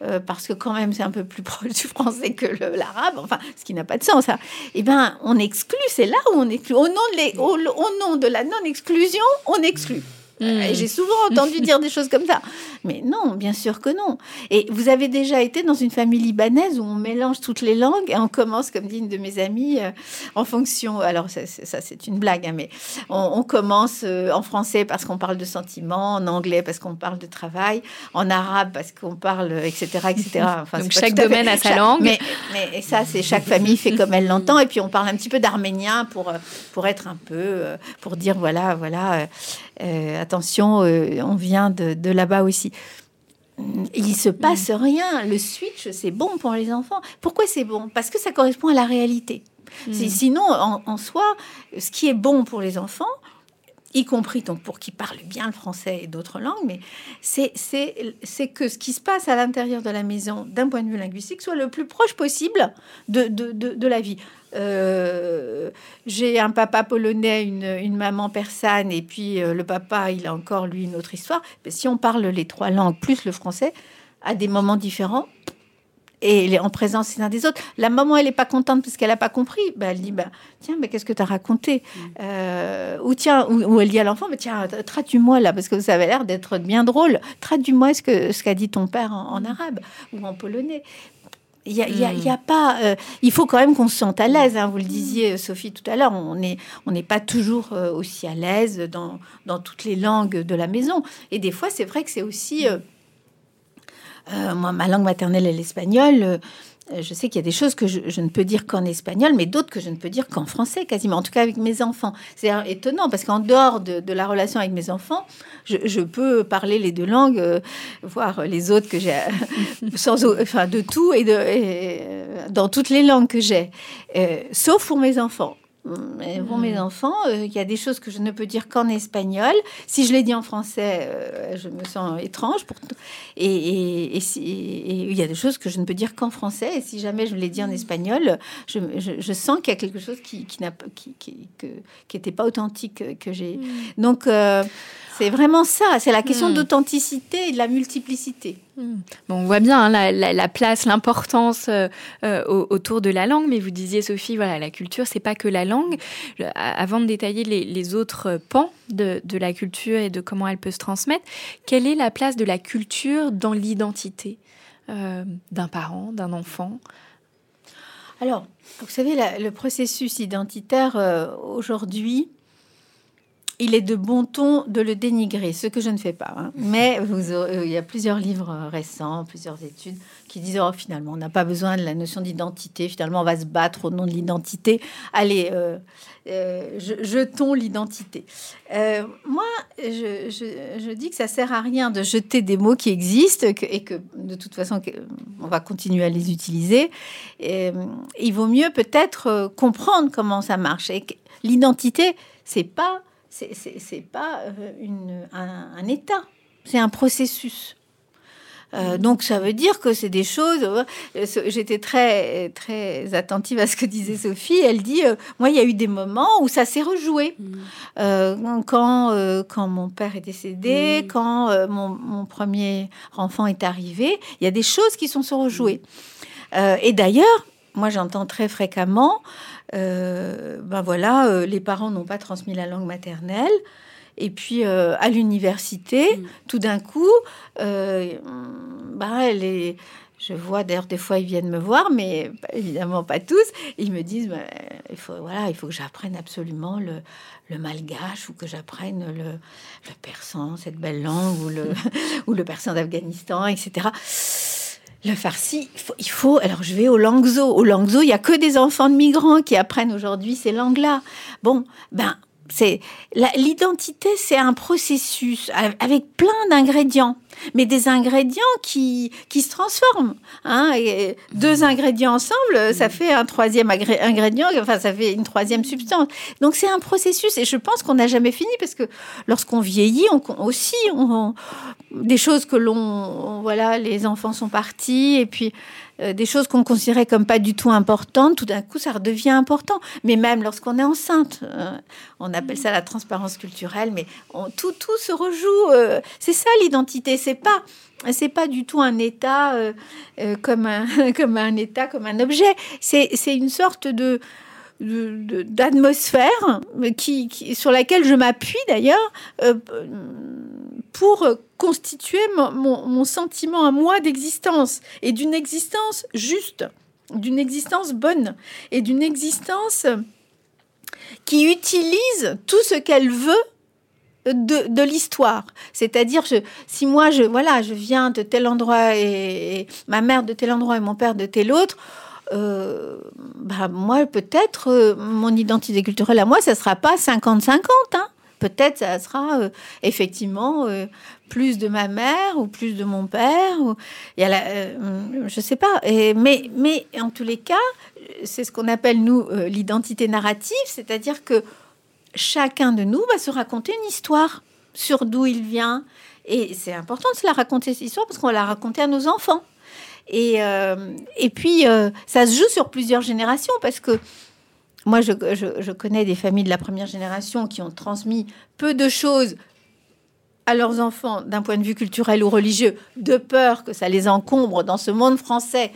euh, parce que quand même c'est un peu plus proche du français que l'arabe, enfin, ce qui n'a pas de sens, ça, eh ben, on exclut, c'est là où on exclut. Au nom de la non-exclusion, on exclut. Euh, j'ai souvent entendu dire des choses comme ça. Mais non, bien sûr que non. Et vous avez déjà été dans une famille libanaise où on mélange toutes les langues et on commence, comme dit une de mes amies, euh, en fonction. Alors, ça, c'est une blague, hein, mais on, commence euh, en français parce qu'on parle de sentiments, en anglais parce qu'on parle de travail, en arabe parce qu'on parle, etc., etc. Enfin, Donc, chaque domaine a sa langue. Mais, mais ça, c'est chaque famille fait comme elle l'entend. Et puis, on parle un petit peu d'arménien pour, pour être un peu, pour dire, voilà, voilà euh, attention, euh, on vient de, là-bas aussi. Il se passe rien. Le switch, c'est bon pour les enfants. Pourquoi c'est bon? Parce que ça correspond à la réalité. Mm. Sinon, en, soi, ce qui est bon pour les enfants, y compris donc pour qui parlent bien le français et d'autres langues, mais c'est que ce qui se passe à l'intérieur de la maison, d'un point de vue linguistique, soit le plus proche possible de, de, de la vie. Euh, j'ai un papa polonais, une, maman persane, et puis euh, le papa, il a encore lui une autre histoire. Mais si on parle les trois langues plus le français à des moments différents, et en présence les uns des autres. La maman, elle n'est pas contente parce qu'elle n'a pas compris. Ben, elle dit, bah, tiens, mais qu'est-ce que tu as raconté? Mm. euh, Ou tiens, ou, elle dit à l'enfant, mais tiens, traduis-moi là, parce que ça avait l'air d'être bien drôle. Traduis-moi ce qu'a ce qu'a dit ton père en, mm. arabe ou en polonais. Il y, a, y a, pas. Euh, il faut quand même qu'on se sente à l'aise. Hein, vous le disiez, Sophie, tout à l'heure. On n'est on n'est pas toujours euh, aussi à l'aise dans, dans toutes les langues de la maison. Et des fois, c'est vrai que c'est aussi. Euh, moi, ma langue maternelle est l'espagnol. Euh, je sais qu'il y a des choses que je, ne peux dire qu'en espagnol, mais d'autres que je ne peux dire qu'en français, quasiment. En tout cas, avec mes enfants. C'est étonnant parce qu'en dehors de, la relation avec mes enfants, je, peux parler les deux langues, euh, voir les autres que j'ai, sans, enfin, de tout et, de, dans toutes les langues que j'ai, sauf pour mes enfants. Mais bon, mes hmm. enfants, euh, il y a des choses que je ne peux dire qu'en espagnol. Si je les dis en français, euh, je me sens étrange. Pour et, et, il y a des choses que je ne peux dire qu'en français. Et si jamais je les dis en hmm. espagnol, je, je, sens qu'il y a quelque chose qui, qui n'a qui, qui, qui était pas authentique que j'ai. Hmm. Donc, euh, c'est vraiment ça, c'est la question hmm. d'authenticité et de la multiplicité. Hmm. Bon, on voit bien hein, la, place, l'importance euh, euh, autour de la langue, mais vous disiez, Sophie, voilà, la culture, c'est pas que la langue. avant de détailler les, autres pans de, la culture et de comment elle peut se transmettre, quelle est la place de la culture dans l'identité euh, d'un parent, d'un enfant? Alors, vous savez, le processus identitaire aujourd'hui, il est de bon ton de le dénigrer, ce que je ne fais pas. hein. Mais vous aurez- il y a plusieurs livres euh, récents, plusieurs études qui disent oh, finalement, on n'a pas besoin de la notion d'identité. Finalement, on va se battre au nom de l'identité. Allez, euh, euh, je- jetons l'identité. Euh, moi, je, je- je dis que ça sert à rien de jeter des mots qui existent que- et que de toute façon, on va continuer à les utiliser. Et, euh, il vaut mieux peut-être euh, comprendre comment ça marche. Et l'identité, c'est pas c'est- pas euh, une, un, un état, c'est un processus. Euh, donc ça veut dire que c'est des choses. euh, J'étais très très attentive à ce que disait Sophie. Elle dit euh, moi il y a eu des moments où ça s'est rejoué. Euh, quand quand mon père est décédé, quand mon, mon premier enfant est arrivé, il y a des choses qui sont se rejouées. Et d'ailleurs, moi j'entends très fréquemment, euh, ben voilà, euh, les parents n'ont pas transmis la langue maternelle. Et puis euh, à l'université, Mm. tout d'un coup, bah, les, je vois d'ailleurs des fois ils viennent me voir, mais évidemment pas tous. Ils me disent, bah, il faut voilà, il faut que j'apprenne absolument le, le malgache ou que j'apprenne le, le persan, cette belle langue, ou le, ou le persan d'Afghanistan, etc. Le farsi, il faut, Alors, je vais au Langzo. Au Langzo, il y a que des enfants de migrants qui apprennent aujourd'hui ces langues-là. Bon, ben, c'est l'identité, c'est un processus avec plein d'ingrédients, mais des ingrédients qui qui se transforment. Hein, et deux ingrédients ensemble, ça fait un troisième ingrédient. Enfin, ça fait une troisième substance. Donc, c'est un processus, et je pense qu'on n'a jamais fini parce que lorsqu'on vieillit, on, on- aussi, on, des choses que l'on, on- voilà, les enfants sont partis, et puis euh, des choses qu'on considérait comme pas du tout importantes, tout d'un coup, ça redevient important. Mais même lorsqu'on est enceinte, euh, on appelle ça la transparence culturelle, mais tout, tout se rejoue. euh, c'est ça l'identité. C'est pas, c'est pas du tout un état comme un, comme un état, comme un objet. C'est, une sorte de d'atmosphère qui, sur laquelle je m'appuie d'ailleurs pour constituer mon, sentiment à moi d'existence et d'une existence juste, d'une existence bonne et d'une existence qui utilise tout ce qu'elle veut de, l'histoire. C'est-à-dire, si moi, je, voilà, je viens de tel endroit et, ma mère de tel endroit et mon père de tel autre, euh, bah, moi, peut-être, euh, mon identité culturelle à moi, ça sera pas 50-50. Hein. Peut-être ça sera euh, effectivement euh, plus de ma mère ou plus de mon père. Ou, il y a sais pas. Mais, mais en tous les cas, c'est ce qu'on appelle, nous, euh, l'identité narrative, c'est-à-dire que chacun de nous va se raconter une histoire sur d'où il vient. Et c'est important de se la raconter, cette histoire, parce qu'on va la raconter à nos enfants. Et, et puis, ça se joue sur plusieurs générations, parce que moi, je, connais des familles de la première génération qui ont transmis peu de choses à leurs enfants d'un point de vue culturel ou religieux, de peur que ça les encombre dans ce monde français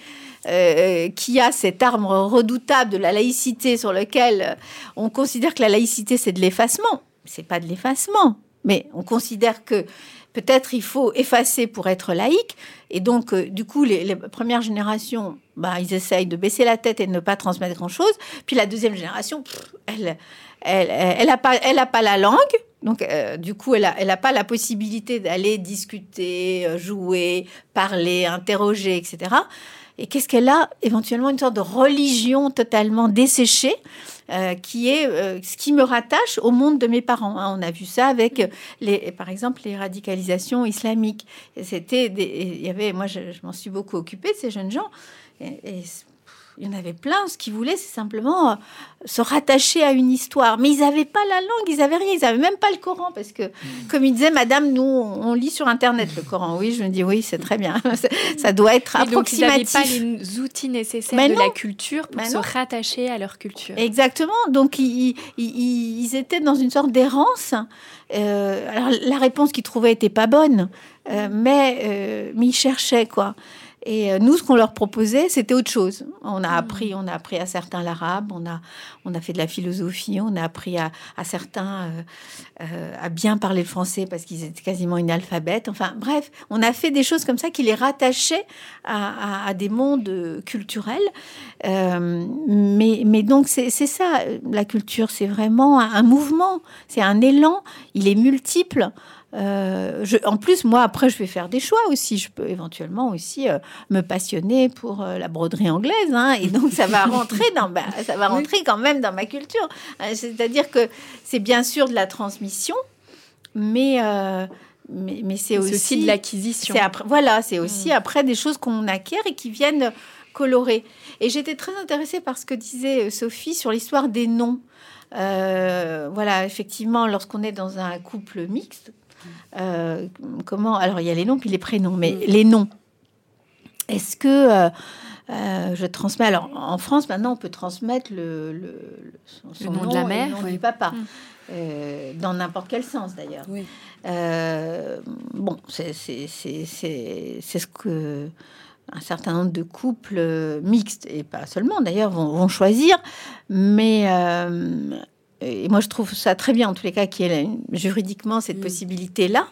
euh, qui a cette arme redoutable de la laïcité sur lequel euh, on considère que la laïcité c'est de l'effacement. C'est pas de l'effacement, mais on considère que peut-être il faut effacer pour être laïque. Et donc, euh, du coup, les, premières générations, bah, ils essayent de baisser la tête et de ne pas transmettre grand-chose. Puis la deuxième génération, elle, elle, elle, elle pas, pas la langue. Donc, euh, du coup, elle n'a elle a pas la possibilité d'aller discuter, euh, jouer, parler, interroger, etc. Et qu'est-ce qu'elle a Éventuellement une sorte de religion totalement desséchée, euh, qui est euh, ce qui me rattache au monde de mes parents. hein. On a vu ça avec, les, par exemple, les radicalisations islamiques. C'était, il y avait, moi, je, je m'en suis beaucoup occupée de ces jeunes gens. Et, et il y en avait plein. Ce qu'ils voulaient, c'est simplement euh, se rattacher à une histoire. Mais ils n'avaient pas la langue, ils n'avaient rien, ils n'avaient même pas le Coran. Parce que, comme il disait, Madame, nous, on lit sur Internet le Coran. Oui, je me dis, oui, c'est très bien. Ça doit être Et donc, ils n'avaient approximatif. pas les outils nécessaires de non. la culture pour se non. rattacher à leur culture. Exactement. Donc, ils, ils- ils- ils étaient dans une sorte d'errance. Euh, alors, la réponse qu'ils trouvaient était pas bonne, euh, mais, euh, mais ils cherchaient, quoi. Et euh, nous, ce qu'on leur proposait, c'était autre chose. On a appris, on a appris à certains l'arabe, on a, on a fait de la philosophie, on a appris à, à certains euh, euh, à bien parler le français parce qu'ils étaient quasiment inalphabètes. Enfin, bref, on a fait des choses comme ça qui les rattachaient à, à, à des mondes culturels. Euh, mais, mais donc, c'est ça, la culture, c'est vraiment un mouvement, c'est un élan, il est multiple. Euh, je, en plus, moi, après, je vais faire des choix aussi. Je peux éventuellement aussi euh, me passionner pour euh, la broderie anglaise, hein, et donc ça va rentrer dans, bah, ça va rentrer quand même dans ma culture. C'est-à-dire que c'est bien sûr de la transmission, mais mais, mais c'est aussi, aussi de l'acquisition. voilà, c'est aussi après des choses qu'on acquiert et qui viennent colorer. Et j'étais très intéressée par ce que disait Sophie sur l'histoire des noms. Voilà, effectivement, lorsqu'on est dans un couple mixte, euh, comment Alors, il y a les noms puis les prénoms, mais Mm. les noms. Est-ce que euh, euh, je transmets Alors, en France, maintenant, on peut transmettre le, le, le- son, son nom de la mère, le nom oui. du papa, Mm. Euh, dans n'importe quel sens d'ailleurs. Oui. Euh, bon, c'est c'est- c'est- c'est- c'est ce que un certain nombre de couples mixtes, et pas seulement d'ailleurs, vont, vont choisir. Mais euh, et moi, je trouve ça très bien, en tous les cas, qu'il y ait juridiquement cette Mm. possibilité-là.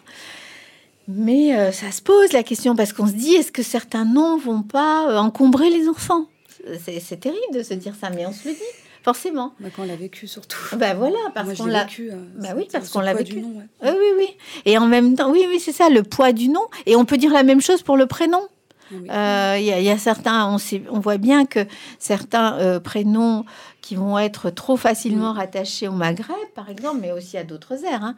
Mais euh, ça se pose la question, parce qu'on se dit, est-ce que certains noms vont pas euh, encombrer les enfants? C'est terrible de se dire ça, mais on se le dit, forcément. Bah, quand on l'a vécu surtout. Ben voilà, parce Moi, je qu'on l'a vécu. euh, Bah oui, parce ce qu'on l'a vécu. du nom, ouais. oui, oui, oui. Et en même temps, oui, oui, c'est ça, le poids du nom. Et on peut dire la même chose pour le prénom. Oui. Euh, Il y, a- il y a certains, on, sait, on voit bien que certains euh, prénoms qui vont être trop facilement rattachés au Maghreb, par exemple, mais aussi à d'autres aires. hein.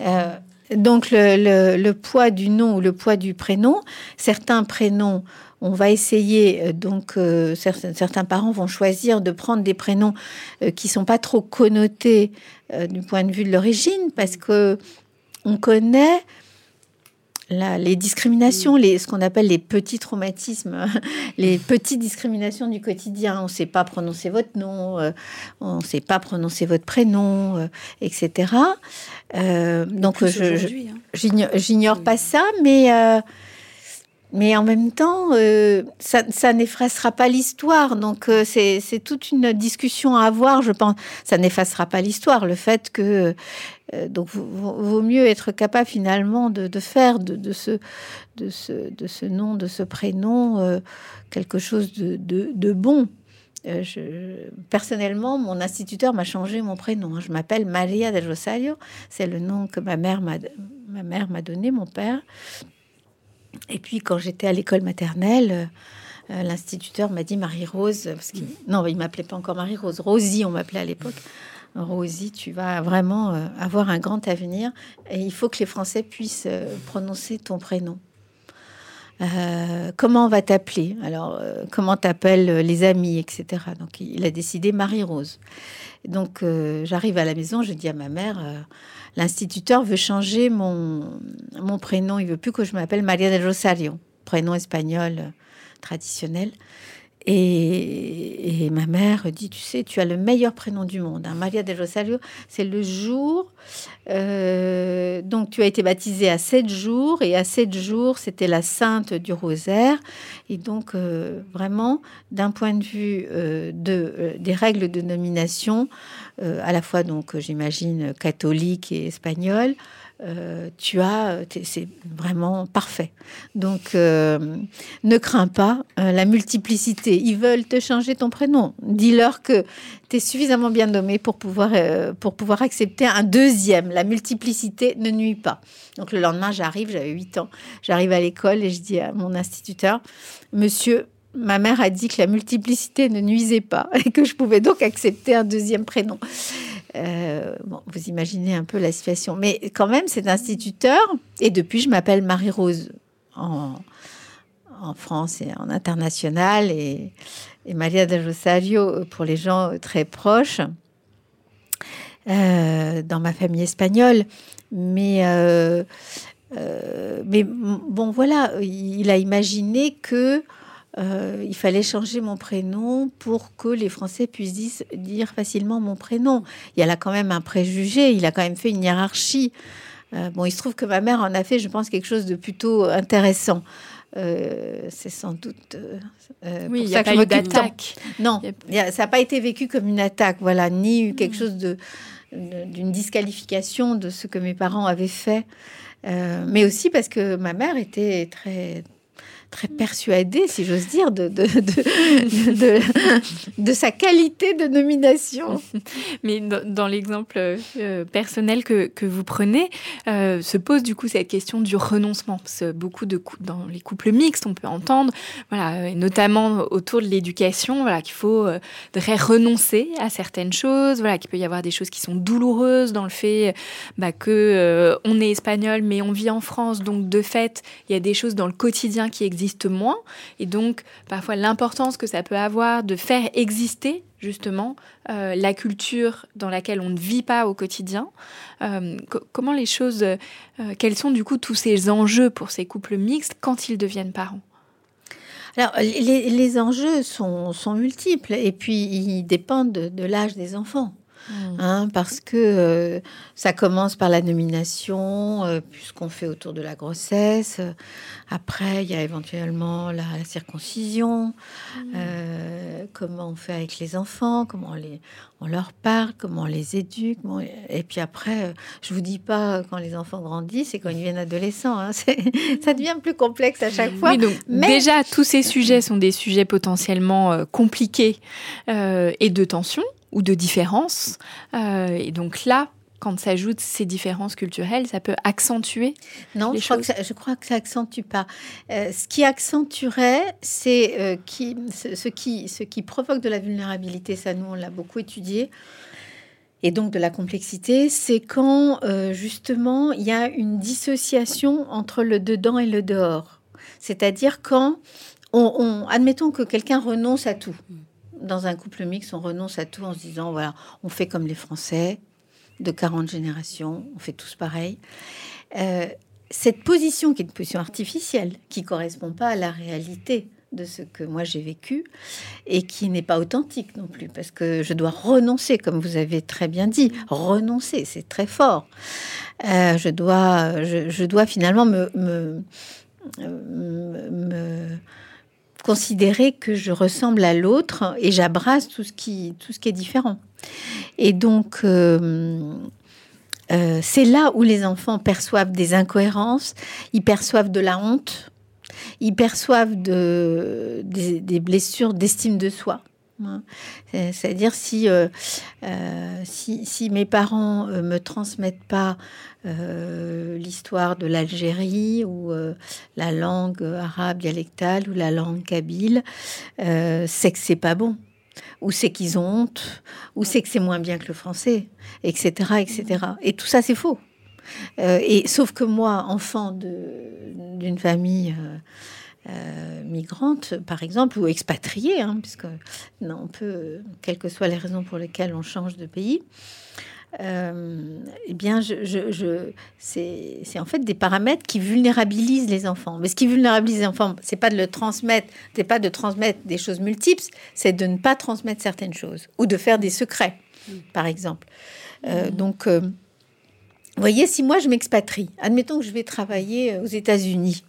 Euh, donc le, le- le poids du nom ou le poids du prénom, certains prénoms, on va essayer, donc euh, certains, certains parents vont choisir de prendre des prénoms euh, qui sont pas trop connotés euh, du point de vue de l'origine, parce que on connaît la- les discriminations, les, ce qu'on appelle les petits traumatismes, les petites discriminations du quotidien. On ne sait pas prononcer votre nom, euh, on ne sait pas prononcer votre prénom, euh, etc. Euh, donc, hein. J'ignore, Oui. pas ça, mais, mais en même temps, euh, ça, ça n'effacera pas l'histoire. Donc, euh, c'est toute une discussion à avoir, je pense. Ça n'effacera pas l'histoire. Le fait que. euh, donc, vaut, mieux être capable finalement de, faire de, ce, nom, de ce prénom, quelque chose de, bon. Personnellement, mon instituteur m'a changé mon prénom. Je m'appelle Maria del Rosario. C'est le nom que ma mère m'a donné, mon père. Et puis quand j'étais à l'école maternelle, euh, l'instituteur m'a dit Marie-Rose, parce qu'il non, il m'appelait pas encore Marie-Rose, Rosie, on m'appelait à l'époque. Rosie, tu vas vraiment euh, avoir un grand avenir et il faut que les Français puissent euh, prononcer ton prénom. Euh, comment on va t'appeler? Alors, euh, comment t'appellent euh, les amis, etc. Donc, il a décidé Marie-Rose. Donc, j'arrive à la maison, je dis à ma mère, l'instituteur veut changer mon, mon prénom. Il veut plus que je m'appelle Maria del Rosario, prénom espagnol traditionnel. Et, ma mère dit, tu sais, tu as le meilleur prénom du monde. hein. Maria del Rosario, c'est le jour. euh, donc, tu as été baptisée à sept jours. Et à sept jours, c'était la sainte du rosaire. Et donc, euh, vraiment, d'un point de vue euh, de, des règles de nomination, à la fois, donc, j'imagine, catholique et espagnol, euh, tu as, t'es- c'est vraiment parfait. Donc, euh, ne crains pas euh, la multiplicité. Ils veulent te changer ton prénom. Dis-leur que tu es suffisamment bien nommé pour pouvoir, euh, pour pouvoir accepter un deuxième. La multiplicité ne nuit pas. Donc, le lendemain, j'arrive, j'avais 8 ans, j'arrive à l'école et je dis à mon instituteur, Monsieur, ma mère a dit que la multiplicité ne nuisait pas et que je pouvais donc accepter un deuxième prénom. Euh, vous imaginez un peu la situation. Mais quand même, cet instituteur, et depuis, je m'appelle Marie-Rose en, France et en international, et, et Maria del Rosario pour les gens très proches, euh, dans ma famille espagnole. Euh, mais bon, voilà, il a imaginé que euh, il fallait changer mon prénom pour que les Français puissent dis- dire facilement mon prénom. Il y a là quand même un préjugé, il a quand même fait une hiérarchie. Euh, bon, il se trouve que ma mère en a fait, je pense, quelque chose de plutôt intéressant. euh, c'est sans doute oui, il n'y a pas eu d'attaque. Non, ça n'a pas été vécu comme une attaque, voilà, ni quelque chose de d'une disqualification de ce que mes parents avaient fait, mais aussi parce que ma mère était très très persuadée, si j'ose dire, de, de, de, de, sa qualité de nomination. Mais dans, l'exemple euh, personnel que, que, vous prenez, euh, se pose du coup cette question du renoncement. Beaucoup de dans les couples mixtes, on peut entendre, voilà, notamment autour de l'éducation, voilà, qu'il faut euh, renoncer à certaines choses, voilà, qu'il peut y avoir des choses qui sont douloureuses dans le fait bah, que on est espagnol, mais on vit en France, donc de fait, il y a des choses dans le quotidien qui existent moins. Et donc, parfois, l'importance que ça peut avoir de faire exister justement euh, la culture dans laquelle on ne vit pas au quotidien. Euh, comment les choses, euh, quels sont du coup tous ces enjeux pour ces couples mixtes quand ils deviennent parents? Alors, les, enjeux sont, multiples et puis ils dépendent de l'âge des enfants. Mm. Hein, parce que euh, ça commence par la nomination, euh, puisqu'on fait autour de la grossesse. Après, il y a éventuellement la, circoncision, mm. euh, comment on fait avec les enfants, comment on, les, on leur parle, comment on les éduque. et puis après, je vous dis pas quand les enfants grandissent et quand ils deviennent adolescents. Hein, ça devient plus complexe à chaque fois. Mais... Déjà, tous ces sujets sont des sujets potentiellement compliqués et de tension ou de différences. Euh, et donc là, quand s'ajoutent ces différences culturelles, ça peut accentuer Non, je, Crois que ça, je crois que ça accentue pas. Euh, ce qui accentuerait, c'est euh, qui, ce, qui, ce qui provoque de la vulnérabilité, ça nous on l'a beaucoup étudié, et donc de la complexité, c'est quand justement il y a une dissociation entre le dedans et le dehors. C'est-à-dire quand on, on admettons que quelqu'un renonce à tout dans un couple mixte, on renonce à tout en se disant voilà, on fait comme les Français de 40 générations, on fait tous pareil. Euh, cette position qui est une position artificielle, qui correspond pas à la réalité de ce que moi j'ai vécu et qui n'est pas authentique non plus parce que je dois renoncer comme vous avez très bien dit renoncer c'est très fort euh, je dois je, dois finalement me, considérer que je ressemble à l'autre et j'abrace tout ce qui tout ce qui est différent. Et donc euh, euh, c'est là où les enfants perçoivent des incohérences, ils perçoivent de la honte, ils perçoivent de, des blessures d'estime de soi. Hein. C'est-à-dire si, euh, euh, si, si, mes parents euh, me transmettent pas l'histoire de l'Algérie ou la langue arabe dialectale ou la langue kabyle, c'est que c'est pas bon ou c'est qu'ils ont honte, ou c'est que c'est moins bien que le français, etc., etc. Et tout ça, c'est faux. et sauf que moi, enfant d'une famille euh, migrantes, par exemple, ou expatriées, hein, puisque non, on peut, quelles que soient les raisons pour lesquelles on change de pays, euh, eh bien, je, je, c'est en fait des paramètres qui vulnérabilisent les enfants. Mais ce qui vulnérabilise les enfants, c'est pas de le transmettre, c'est pas de transmettre des choses multiples, c'est de ne pas transmettre certaines choses ou de faire des secrets, par exemple. Euh, donc, vous voyez, si moi je m'expatrie, admettons que je vais travailler aux États-Unis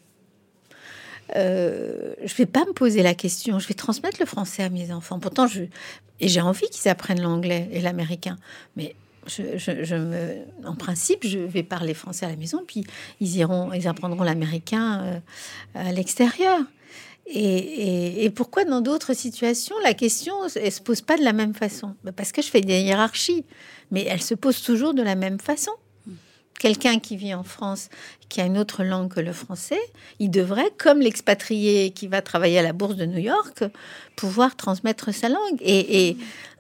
euh, je vais pas me poser la question. Je vais transmettre le français à mes enfants. Pourtant, je et j'ai envie qu'ils apprennent l'anglais et l'américain. Mais je, me, en principe, je vais parler français à la maison, puis ils iront, ils apprendront l'américain euh, à l'extérieur. Et, et, pourquoi dans d'autres situations, la question elle se pose pas de la même façon? Bah, Parce que je fais des hiérarchies, mais elle se pose toujours de la même façon quelqu'un qui vit en France, qui a une autre langue que le français, il devrait, comme l'expatrié qui va travailler à la bourse de New York, pouvoir transmettre sa langue. Et,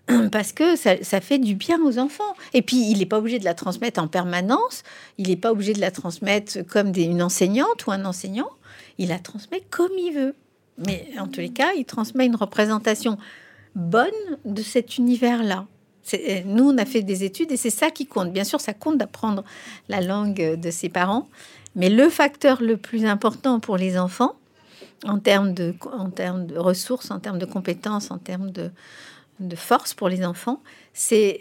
parce que ça, fait du bien aux enfants. Et puis, il n'est pas obligé de la transmettre en permanence. Il n'est pas obligé de la transmettre comme une enseignante ou un enseignant. Il la transmet comme il veut. Mais en tous les cas, il transmet une représentation bonne de cet univers-là. Euh, nous, on a fait des études et c'est ça qui compte. Bien sûr, ça compte d'apprendre la langue de ses parents, mais le facteur le plus important pour les enfants, en termes de, ressources, en termes de compétences, en termes de, force pour les enfants, c'est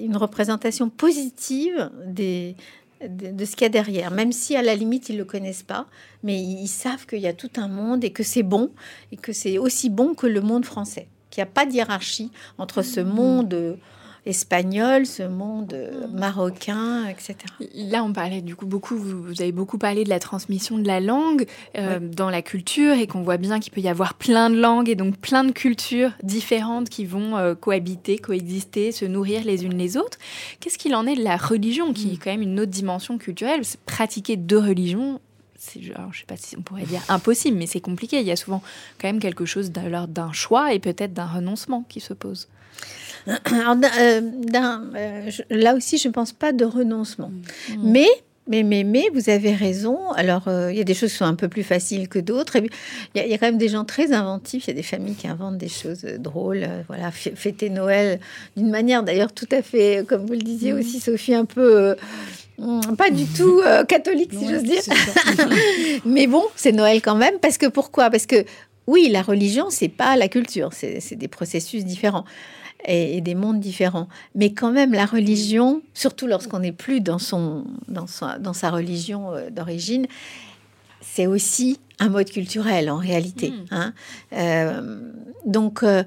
une représentation positive de, ce qu'il y a derrière, même si à la limite ils le connaissent pas, mais ils, savent qu'il y a tout un monde et que c'est bon et que c'est aussi bon que le monde français, qu'il n'y a pas de hiérarchie entre ce monde espagnol, ce monde mm. marocain, etc. Là, on parlait du coup beaucoup, vous, avez beaucoup parlé de la transmission de la langue euh, dans la culture et qu'on voit bien qu'il peut y avoir plein de langues et donc plein de cultures différentes qui vont euh, cohabiter, coexister, se nourrir les unes les autres. Qu'est-ce qu'il en est de la religion, qui est mm. quand même une autre dimension culturelle? Pratiquer deux religions, je ne sais pas si on pourrait dire impossible, mais c'est compliqué. Il y a souvent quand même quelque chose d'un choix et peut-être d'un renoncement qui se pose. Euh, euh, là aussi, je ne pense pas de renoncement. Mm. Mais mais, mais, mais, vous avez raison. Alors, euh, il y a des choses qui sont un peu plus faciles que d'autres. Il y, a quand même des gens très inventifs. Il y a des familles qui inventent des choses drôles. voilà, fêter Noël d'une manière d'ailleurs tout à fait, comme vous le disiez mm. aussi, Sophie, un peu. Mm, pas du tout catholique, si j'ose dire. mais bon, c'est Noël quand même. Parce que pourquoi? Parce que oui, la religion, c'est pas la culture. C'est des processus différents et, des mondes différents. Mais quand même, la religion, surtout lorsqu'on n'est plus dans, son, dans, sa, dans sa religion euh, d'origine, c'est aussi un mode culturel en réalité. Hmm. Hein. Euh, donc. Euh,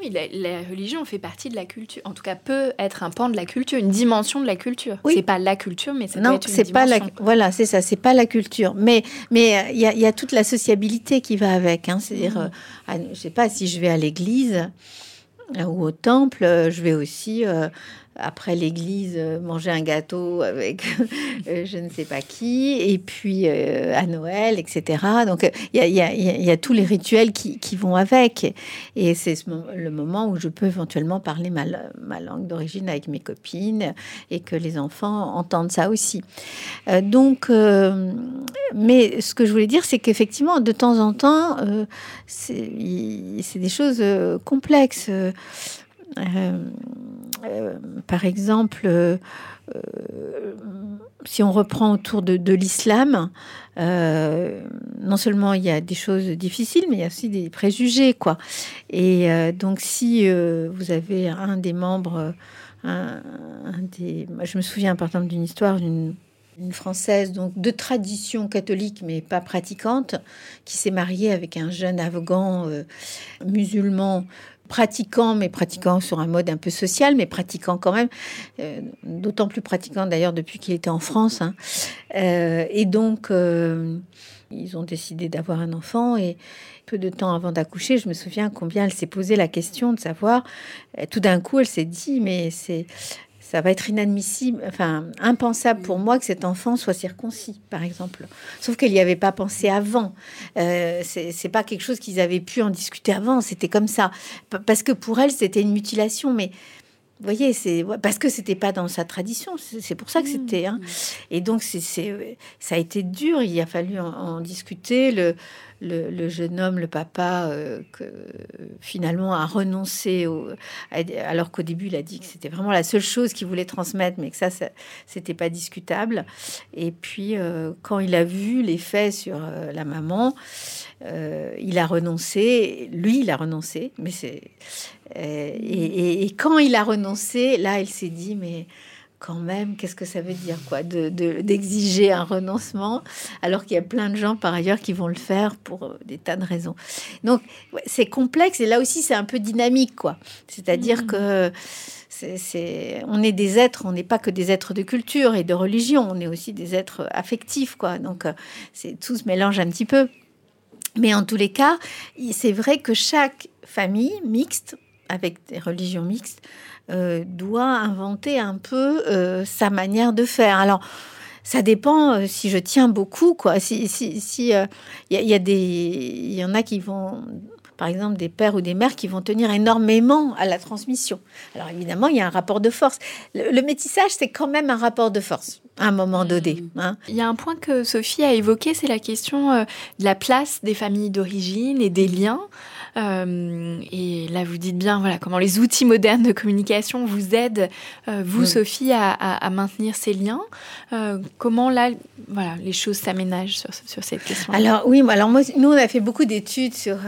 oui, la, religion fait partie de la culture. En tout cas, peut être un pan de la culture, une dimension de la culture. Oui. C'est pas la culture, mais ça non, peut être une pas la. Voilà, c'est ça. C'est pas la culture, mais mais il y, a toute la sociabilité qui va avec. Hein. C'est-à-dire, hmm. je sais pas si je vais à l'église ou au temple, je vais aussi euh, après l'église euh, manger un gâteau avec euh, je ne sais pas qui, et puis à Noël, etc. Donc il y, a, tous les rituels qui, vont avec, et c'est le moment où je peux éventuellement parler ma, ma langue d'origine avec mes copines et que les enfants entendent ça aussi. donc, mais ce que je voulais dire, c'est qu'effectivement, de temps en temps, c'est des choses complexes. Euh, euh, par exemple, euh, si on reprend autour de, l'islam, non seulement il y a des choses difficiles, mais il y a aussi des préjugés, quoi. Et donc, si vous avez un des membres, un, des, je me souviens par exemple d'une histoire d'une une française donc de tradition catholique mais pas pratiquante qui s'est mariée avec un jeune afghan musulman pratiquant, mais pratiquant sur un mode un peu social, mais pratiquant quand même, euh, d'autant plus pratiquant d'ailleurs depuis qu'il était en France. Hein. Euh, et donc, euh, ils ont décidé d'avoir un enfant et peu de temps avant d'accoucher, je me souviens combien elle s'est posé la question de savoir. Tout d'un coup, elle s'est dit, mais c'est ça va être inadmissible, enfin impensable pour moi que cet enfant soit circoncis, par exemple. Sauf qu'elle n'y avait pas pensé avant. Euh, c'est pas quelque chose qu'ils avaient pu en discuter avant. C'était comme ça, parce que pour elle c'était une mutilation, mais vous voyez, c'est parce que c'était pas dans sa tradition. C'est pour ça que mmh. c'était. Hein. Et donc, c'est ça a été dur. Il a fallu en discuter. Le, le, jeune homme, le papa, euh, que finalement a renoncé, alors qu'au début il a dit que c'était vraiment la seule chose qu'il voulait transmettre, mais que ça, c'était pas discutable. Et puis euh, quand il a vu les faits sur euh, la maman, il a renoncé. Lui, il a renoncé, mais c'est et, et, quand il a renoncé, là, il s'est dit mais quand même, qu'est-ce que ça veut dire, quoi, d'exiger de, un renoncement, alors qu'il y a plein de gens par ailleurs qui vont le faire pour euh, des tas de raisons. Donc, c'est complexe et là aussi, c'est un peu dynamique, quoi. C'est-à-dire mmh. que c'est, on est des êtres, on n'est pas que des êtres de culture et de religion, on est aussi des êtres affectifs, quoi. Donc, euh, c'est tout se mélange un petit peu. Mais en tous les cas, c'est vrai que chaque famille mixte, avec des religions mixtes, euh, doit inventer un peu euh, sa manière de faire. Alors, ça dépend euh, si je tiens beaucoup, quoi. Si, si, si il y, a des, il y en a qui vont, par exemple, des pères ou des mères qui vont tenir énormément à la transmission. Alors évidemment, il y a un rapport de force. Le, métissage, c'est quand même un rapport de force à un moment donné. Mmh. Hein. Il y a un point que Sophie a évoqué, c'est la question de la place des familles d'origine et des liens. Euh, et là, vous dites bien voilà, comment les outils modernes de communication vous aident, euh, vous, Sophie, à, maintenir ces liens. Euh, comment là, voilà, les choses s'aménagent sur, sur, cette question Alors oui, alors moi, nous, on a fait beaucoup d'études sur,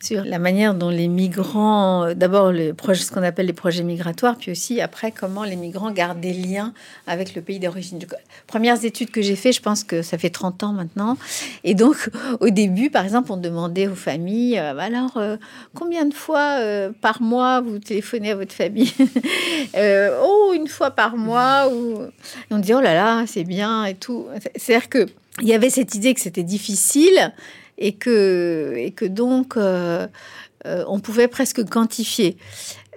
sur la manière dont les migrants, d'abord ce qu'on appelle les projets migratoires, puis aussi après comment les migrants gardent des liens avec le pays d'origine. Premières études que j'ai fait, je pense que ça fait 30 ans maintenant. Et donc au début, par exemple, on demandait aux familles, euh, alors euh, combien de fois par mois vous téléphonez à votre famille Oh, une fois par mois. Ou... on dit, oh là là, c'est bien et tout. C'est-à-dire que il y avait cette idée que c'était difficile et que, et que donc euh, euh, on pouvait presque quantifier.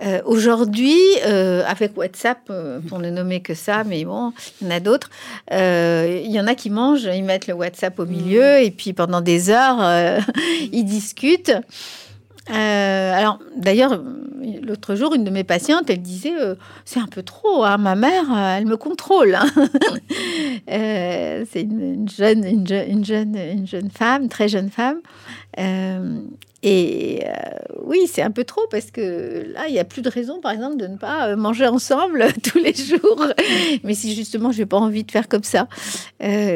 Euh, aujourd'hui, avec WhatsApp, pour ne nommer que ça, mais bon, il y en a d'autres, il y en a qui mangent, ils mettent le WhatsApp au milieu mmh. et puis pendant des heures, ils discutent. Alors, d'ailleurs, l'autre jour, une de mes patientes, elle disait c'est un peu trop, hein, ma mère, elle me contrôle. Hein. c'est une, jeune, une, jeune, une jeune femme, très jeune femme. Euh, et euh, oui, c'est un peu trop parce que là, il n'y a plus de raison, par exemple, de ne pas euh, manger ensemble tous les jours. mais si justement, je n'ai pas envie de faire comme ça.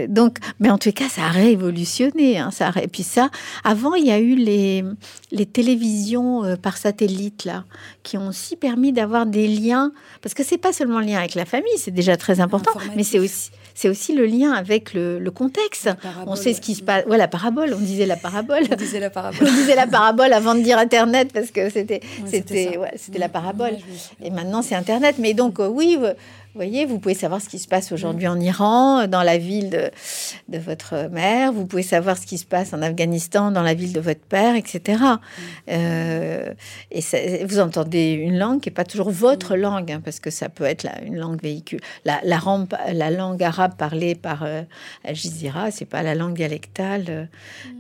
donc, mais en tout cas, ça a révolutionné. Hein, ça Et puis ça, avant, il y a eu les, les télévisions par satellite, là, qui ont aussi permis d'avoir des liens. Parce que c'est pas seulement le lien avec la famille, c'est déjà très important, mais c'est aussi c'est aussi le lien avec le, contexte. On sait ce qui se passe. Ouais, la parabole, on disait la parabole. On disait la parabole. on disait la parabole avant de dire Internet parce que c'était c'était ouais, c'était la parabole. Et maintenant, c'est Internet. Mais donc, euh, oui, vous voyez, vous pouvez savoir ce qui se passe aujourd'hui en Iran, dans la ville de, votre mère. Vous pouvez savoir ce qui se passe en Afghanistan, dans la ville de votre père, etc. Euh, et vous entendez une langue qui n'est pas toujours votre langue, hein, parce que ça peut être une langue véhicule. La, la, langue arabe parlée par euh, Al Jazeera, c'est pas la langue dialectale euh,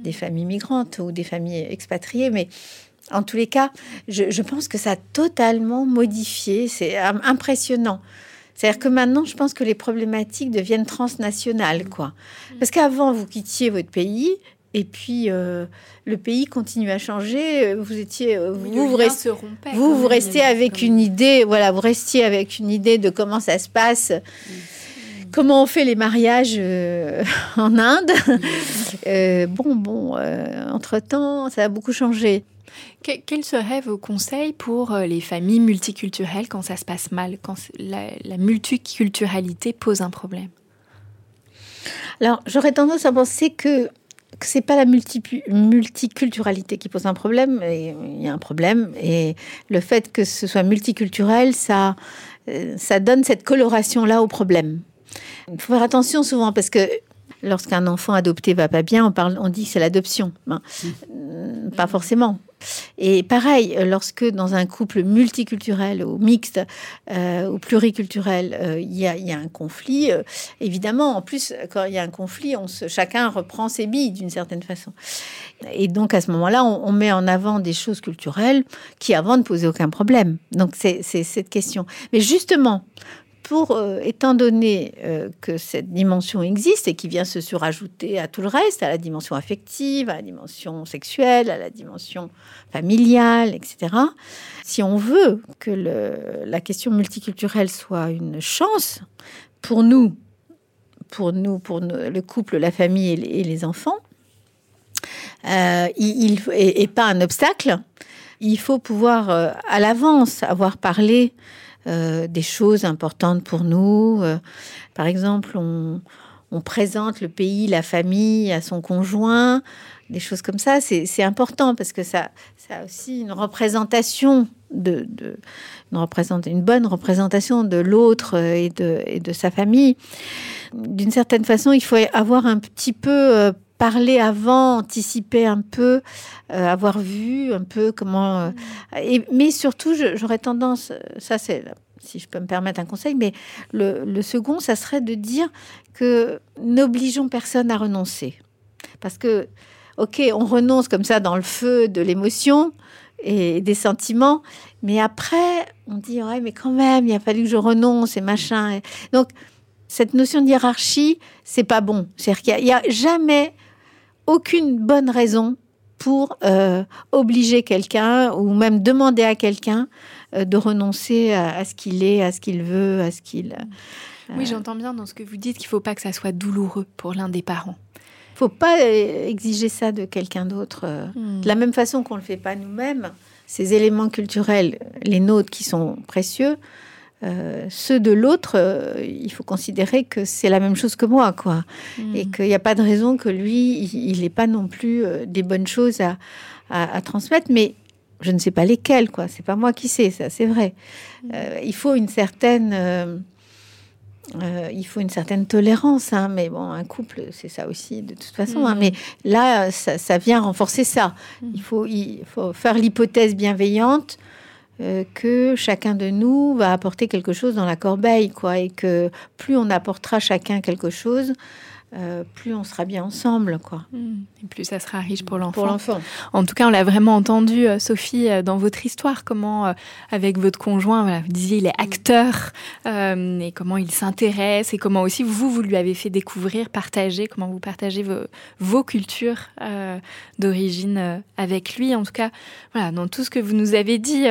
des familles migrantes ou des familles expatriées, mais en tous les cas, je, je pense que ça a totalement modifié. C'est impressionnant. C'est-à-dire que maintenant, je pense que les problématiques deviennent transnationales, quoi. Parce qu'avant, vous quittiez votre pays et puis euh, le pays continue à changer. Vous étiez, euh, vous, vous, restez, vous, vous restez avec une idée, voilà, vous restiez avec une idée de comment ça se passe. Comment on fait les mariages euh, en Inde? Bon, bon, entre-temps, ça a beaucoup changé quels seraient vos conseils pour euh, les familles multiculturelles quand ça se passe mal, quand la, multiculturalité pose un problème? Alors, j'aurais tendance à penser que ce c'est pas la multiculturalité qui pose un problème. Il y a un problème et le fait que ce soit multiculturel, ça, euh, ça donne cette coloration là au problème. Il faut faire attention souvent parce que lorsqu'un enfant adopté va pas bien, on parle, on dit que c'est l'adoption. Ben, euh, pas forcément. Et pareil, lorsque dans un couple multiculturel ou mixte euh, ou pluriculturel, euh, il y, a un conflit, euh, évidemment, en plus, quand il y a un conflit, on se, chacun reprend ses billes d'une certaine façon. Et donc, à ce moment-là, on, met en avant des choses culturelles qui, avant, ne posaient aucun problème. Donc, c'est cette question. Mais justement, pour, euh, étant donné euh, que cette dimension existe et qui vient se surajouter à tout le reste, à la dimension affective, à la dimension sexuelle, à la dimension familiale, etc., si on veut que la question multiculturelle soit une chance pour nous, pour nous, pour le couple, la famille et les, enfants, euh, il, et, pas un obstacle, il faut pouvoir à l'avance avoir parlé euh, des choses importantes pour nous. Euh, par exemple, on, présente le pays, la famille à son conjoint, des choses comme ça. C'est important parce que ça, a aussi une représentation de, une, représente, une bonne représentation de l'autre et de, et de sa famille. D'une certaine façon, il faut avoir un petit peu euh, parler avant, anticiper un peu, avoir vu un peu comment. et, mais surtout, j'aurais tendance, ça c'est si je peux me permettre un conseil, mais le, second, ça serait de dire que n'obligeons personne à renoncer. Parce que, ok, on renonce comme ça dans le feu de l'émotion et des sentiments, mais après, on dit, ouais, mais quand même, il a fallu que je renonce et machin. Donc, cette notion de hiérarchie, c'est pas bon. C'est-à-dire qu'il n'y a, jamais aucune bonne raison pour euh, obliger quelqu'un ou même demander à quelqu'un euh, de renoncer à, ce qu'il est, à ce qu'il veut, à ce qu'il... Oui, j'entends bien dans ce que vous dites qu'il ne faut pas que ça soit douloureux pour l'un des parents. faut pas euh, exiger ça de quelqu'un d'autre. euh, Hmm. De la même façon qu'on le fait pas nous-mêmes, ces éléments culturels, les nôtres qui sont précieux, euh, ceux de l'autre, euh, il faut considérer que c'est la même chose que moi, quoi. Hmm. Et qu'il n'y a pas de raison que lui, il n'ait pas non plus euh, des bonnes choses à, à- à transmettre, mais je ne sais pas lesquelles, quoi. C'est pas moi qui sais, ça, c'est vrai. Euh, il faut une certaine. il faut une certaine tolérance, hein, mais bon, un couple, c'est ça aussi, de toute façon. hein. Mhm. mais là, ça, ça vient renforcer ça. Il, faut, il faut faire l'hypothèse bienveillante euh, que chacun de nous va apporter quelque chose dans la corbeille, quoi, et que plus on apportera chacun quelque chose, euh, plus on sera bien ensemble, quoi. Et plus ça sera riche pour l'enfant. Pour l'enfant. En tout cas, on l'a vraiment entendu, euh, Sophie, euh, dans votre histoire, comment, euh, avec votre conjoint, voilà, vous disiez, il est acteur, euh, et comment il s'intéresse, et comment aussi vous, vous lui avez fait découvrir, partager, comment vous partagez vos, vos cultures d'origine avec lui. En tout cas, voilà, dans tout ce que vous nous avez dit,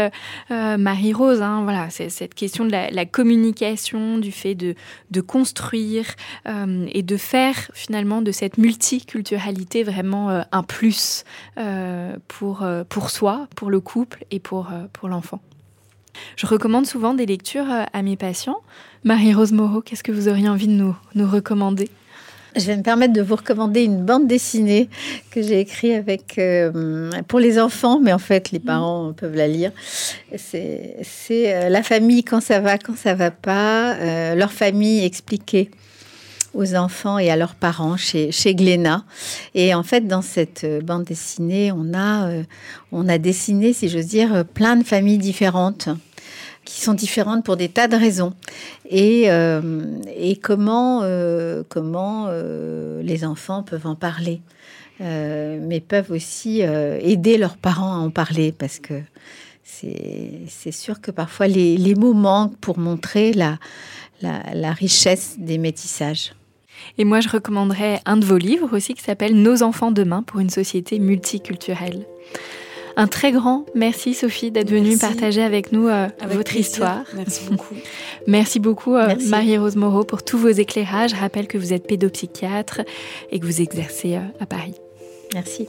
Marie-Rose, hein, voilà, c'est cette question de la, la communication, du fait de, de construire et de faire finalement de cette multiculturalité vraiment euh, un plus euh, pour, euh, pour soi, pour le couple et pour, pour l'enfant. Je recommande souvent des lectures à mes patients. Marie-Rose Moreau, qu'est-ce que vous auriez envie de nous, nous recommander? Je vais me permettre de vous recommander une bande dessinée que j'ai écrite avec euh, pour les enfants, mais en fait les parents peuvent la lire. C'est c'est, euh, la famille quand ça va, quand ça va pas, euh, leur famille expliquée aux enfants et à leurs parents chez, chez Glénat. Et en fait, dans cette euh, bande dessinée, on a, euh, on a dessiné, si j'ose dire, euh, plein de familles différentes qui sont différentes pour des tas de raisons. Et, et comment, comment les enfants peuvent en parler, mais peuvent aussi aider leurs parents à en parler, parce que c'est sûr que parfois les, les mots manquent pour montrer la, la richesse des métissages. Et moi, je recommanderais un de vos livres aussi qui s'appelle Nos enfants demain pour une société multiculturelle. Un très grand merci Sophie d'être venue partager avec nous euh, Avec votre plaisir. histoire. Merci beaucoup. Merci beaucoup euh. Marie-Rose Moreau pour tous vos éclairages. Je rappelle que vous êtes pédopsychiatre et que vous exercez euh, à Paris. Merci.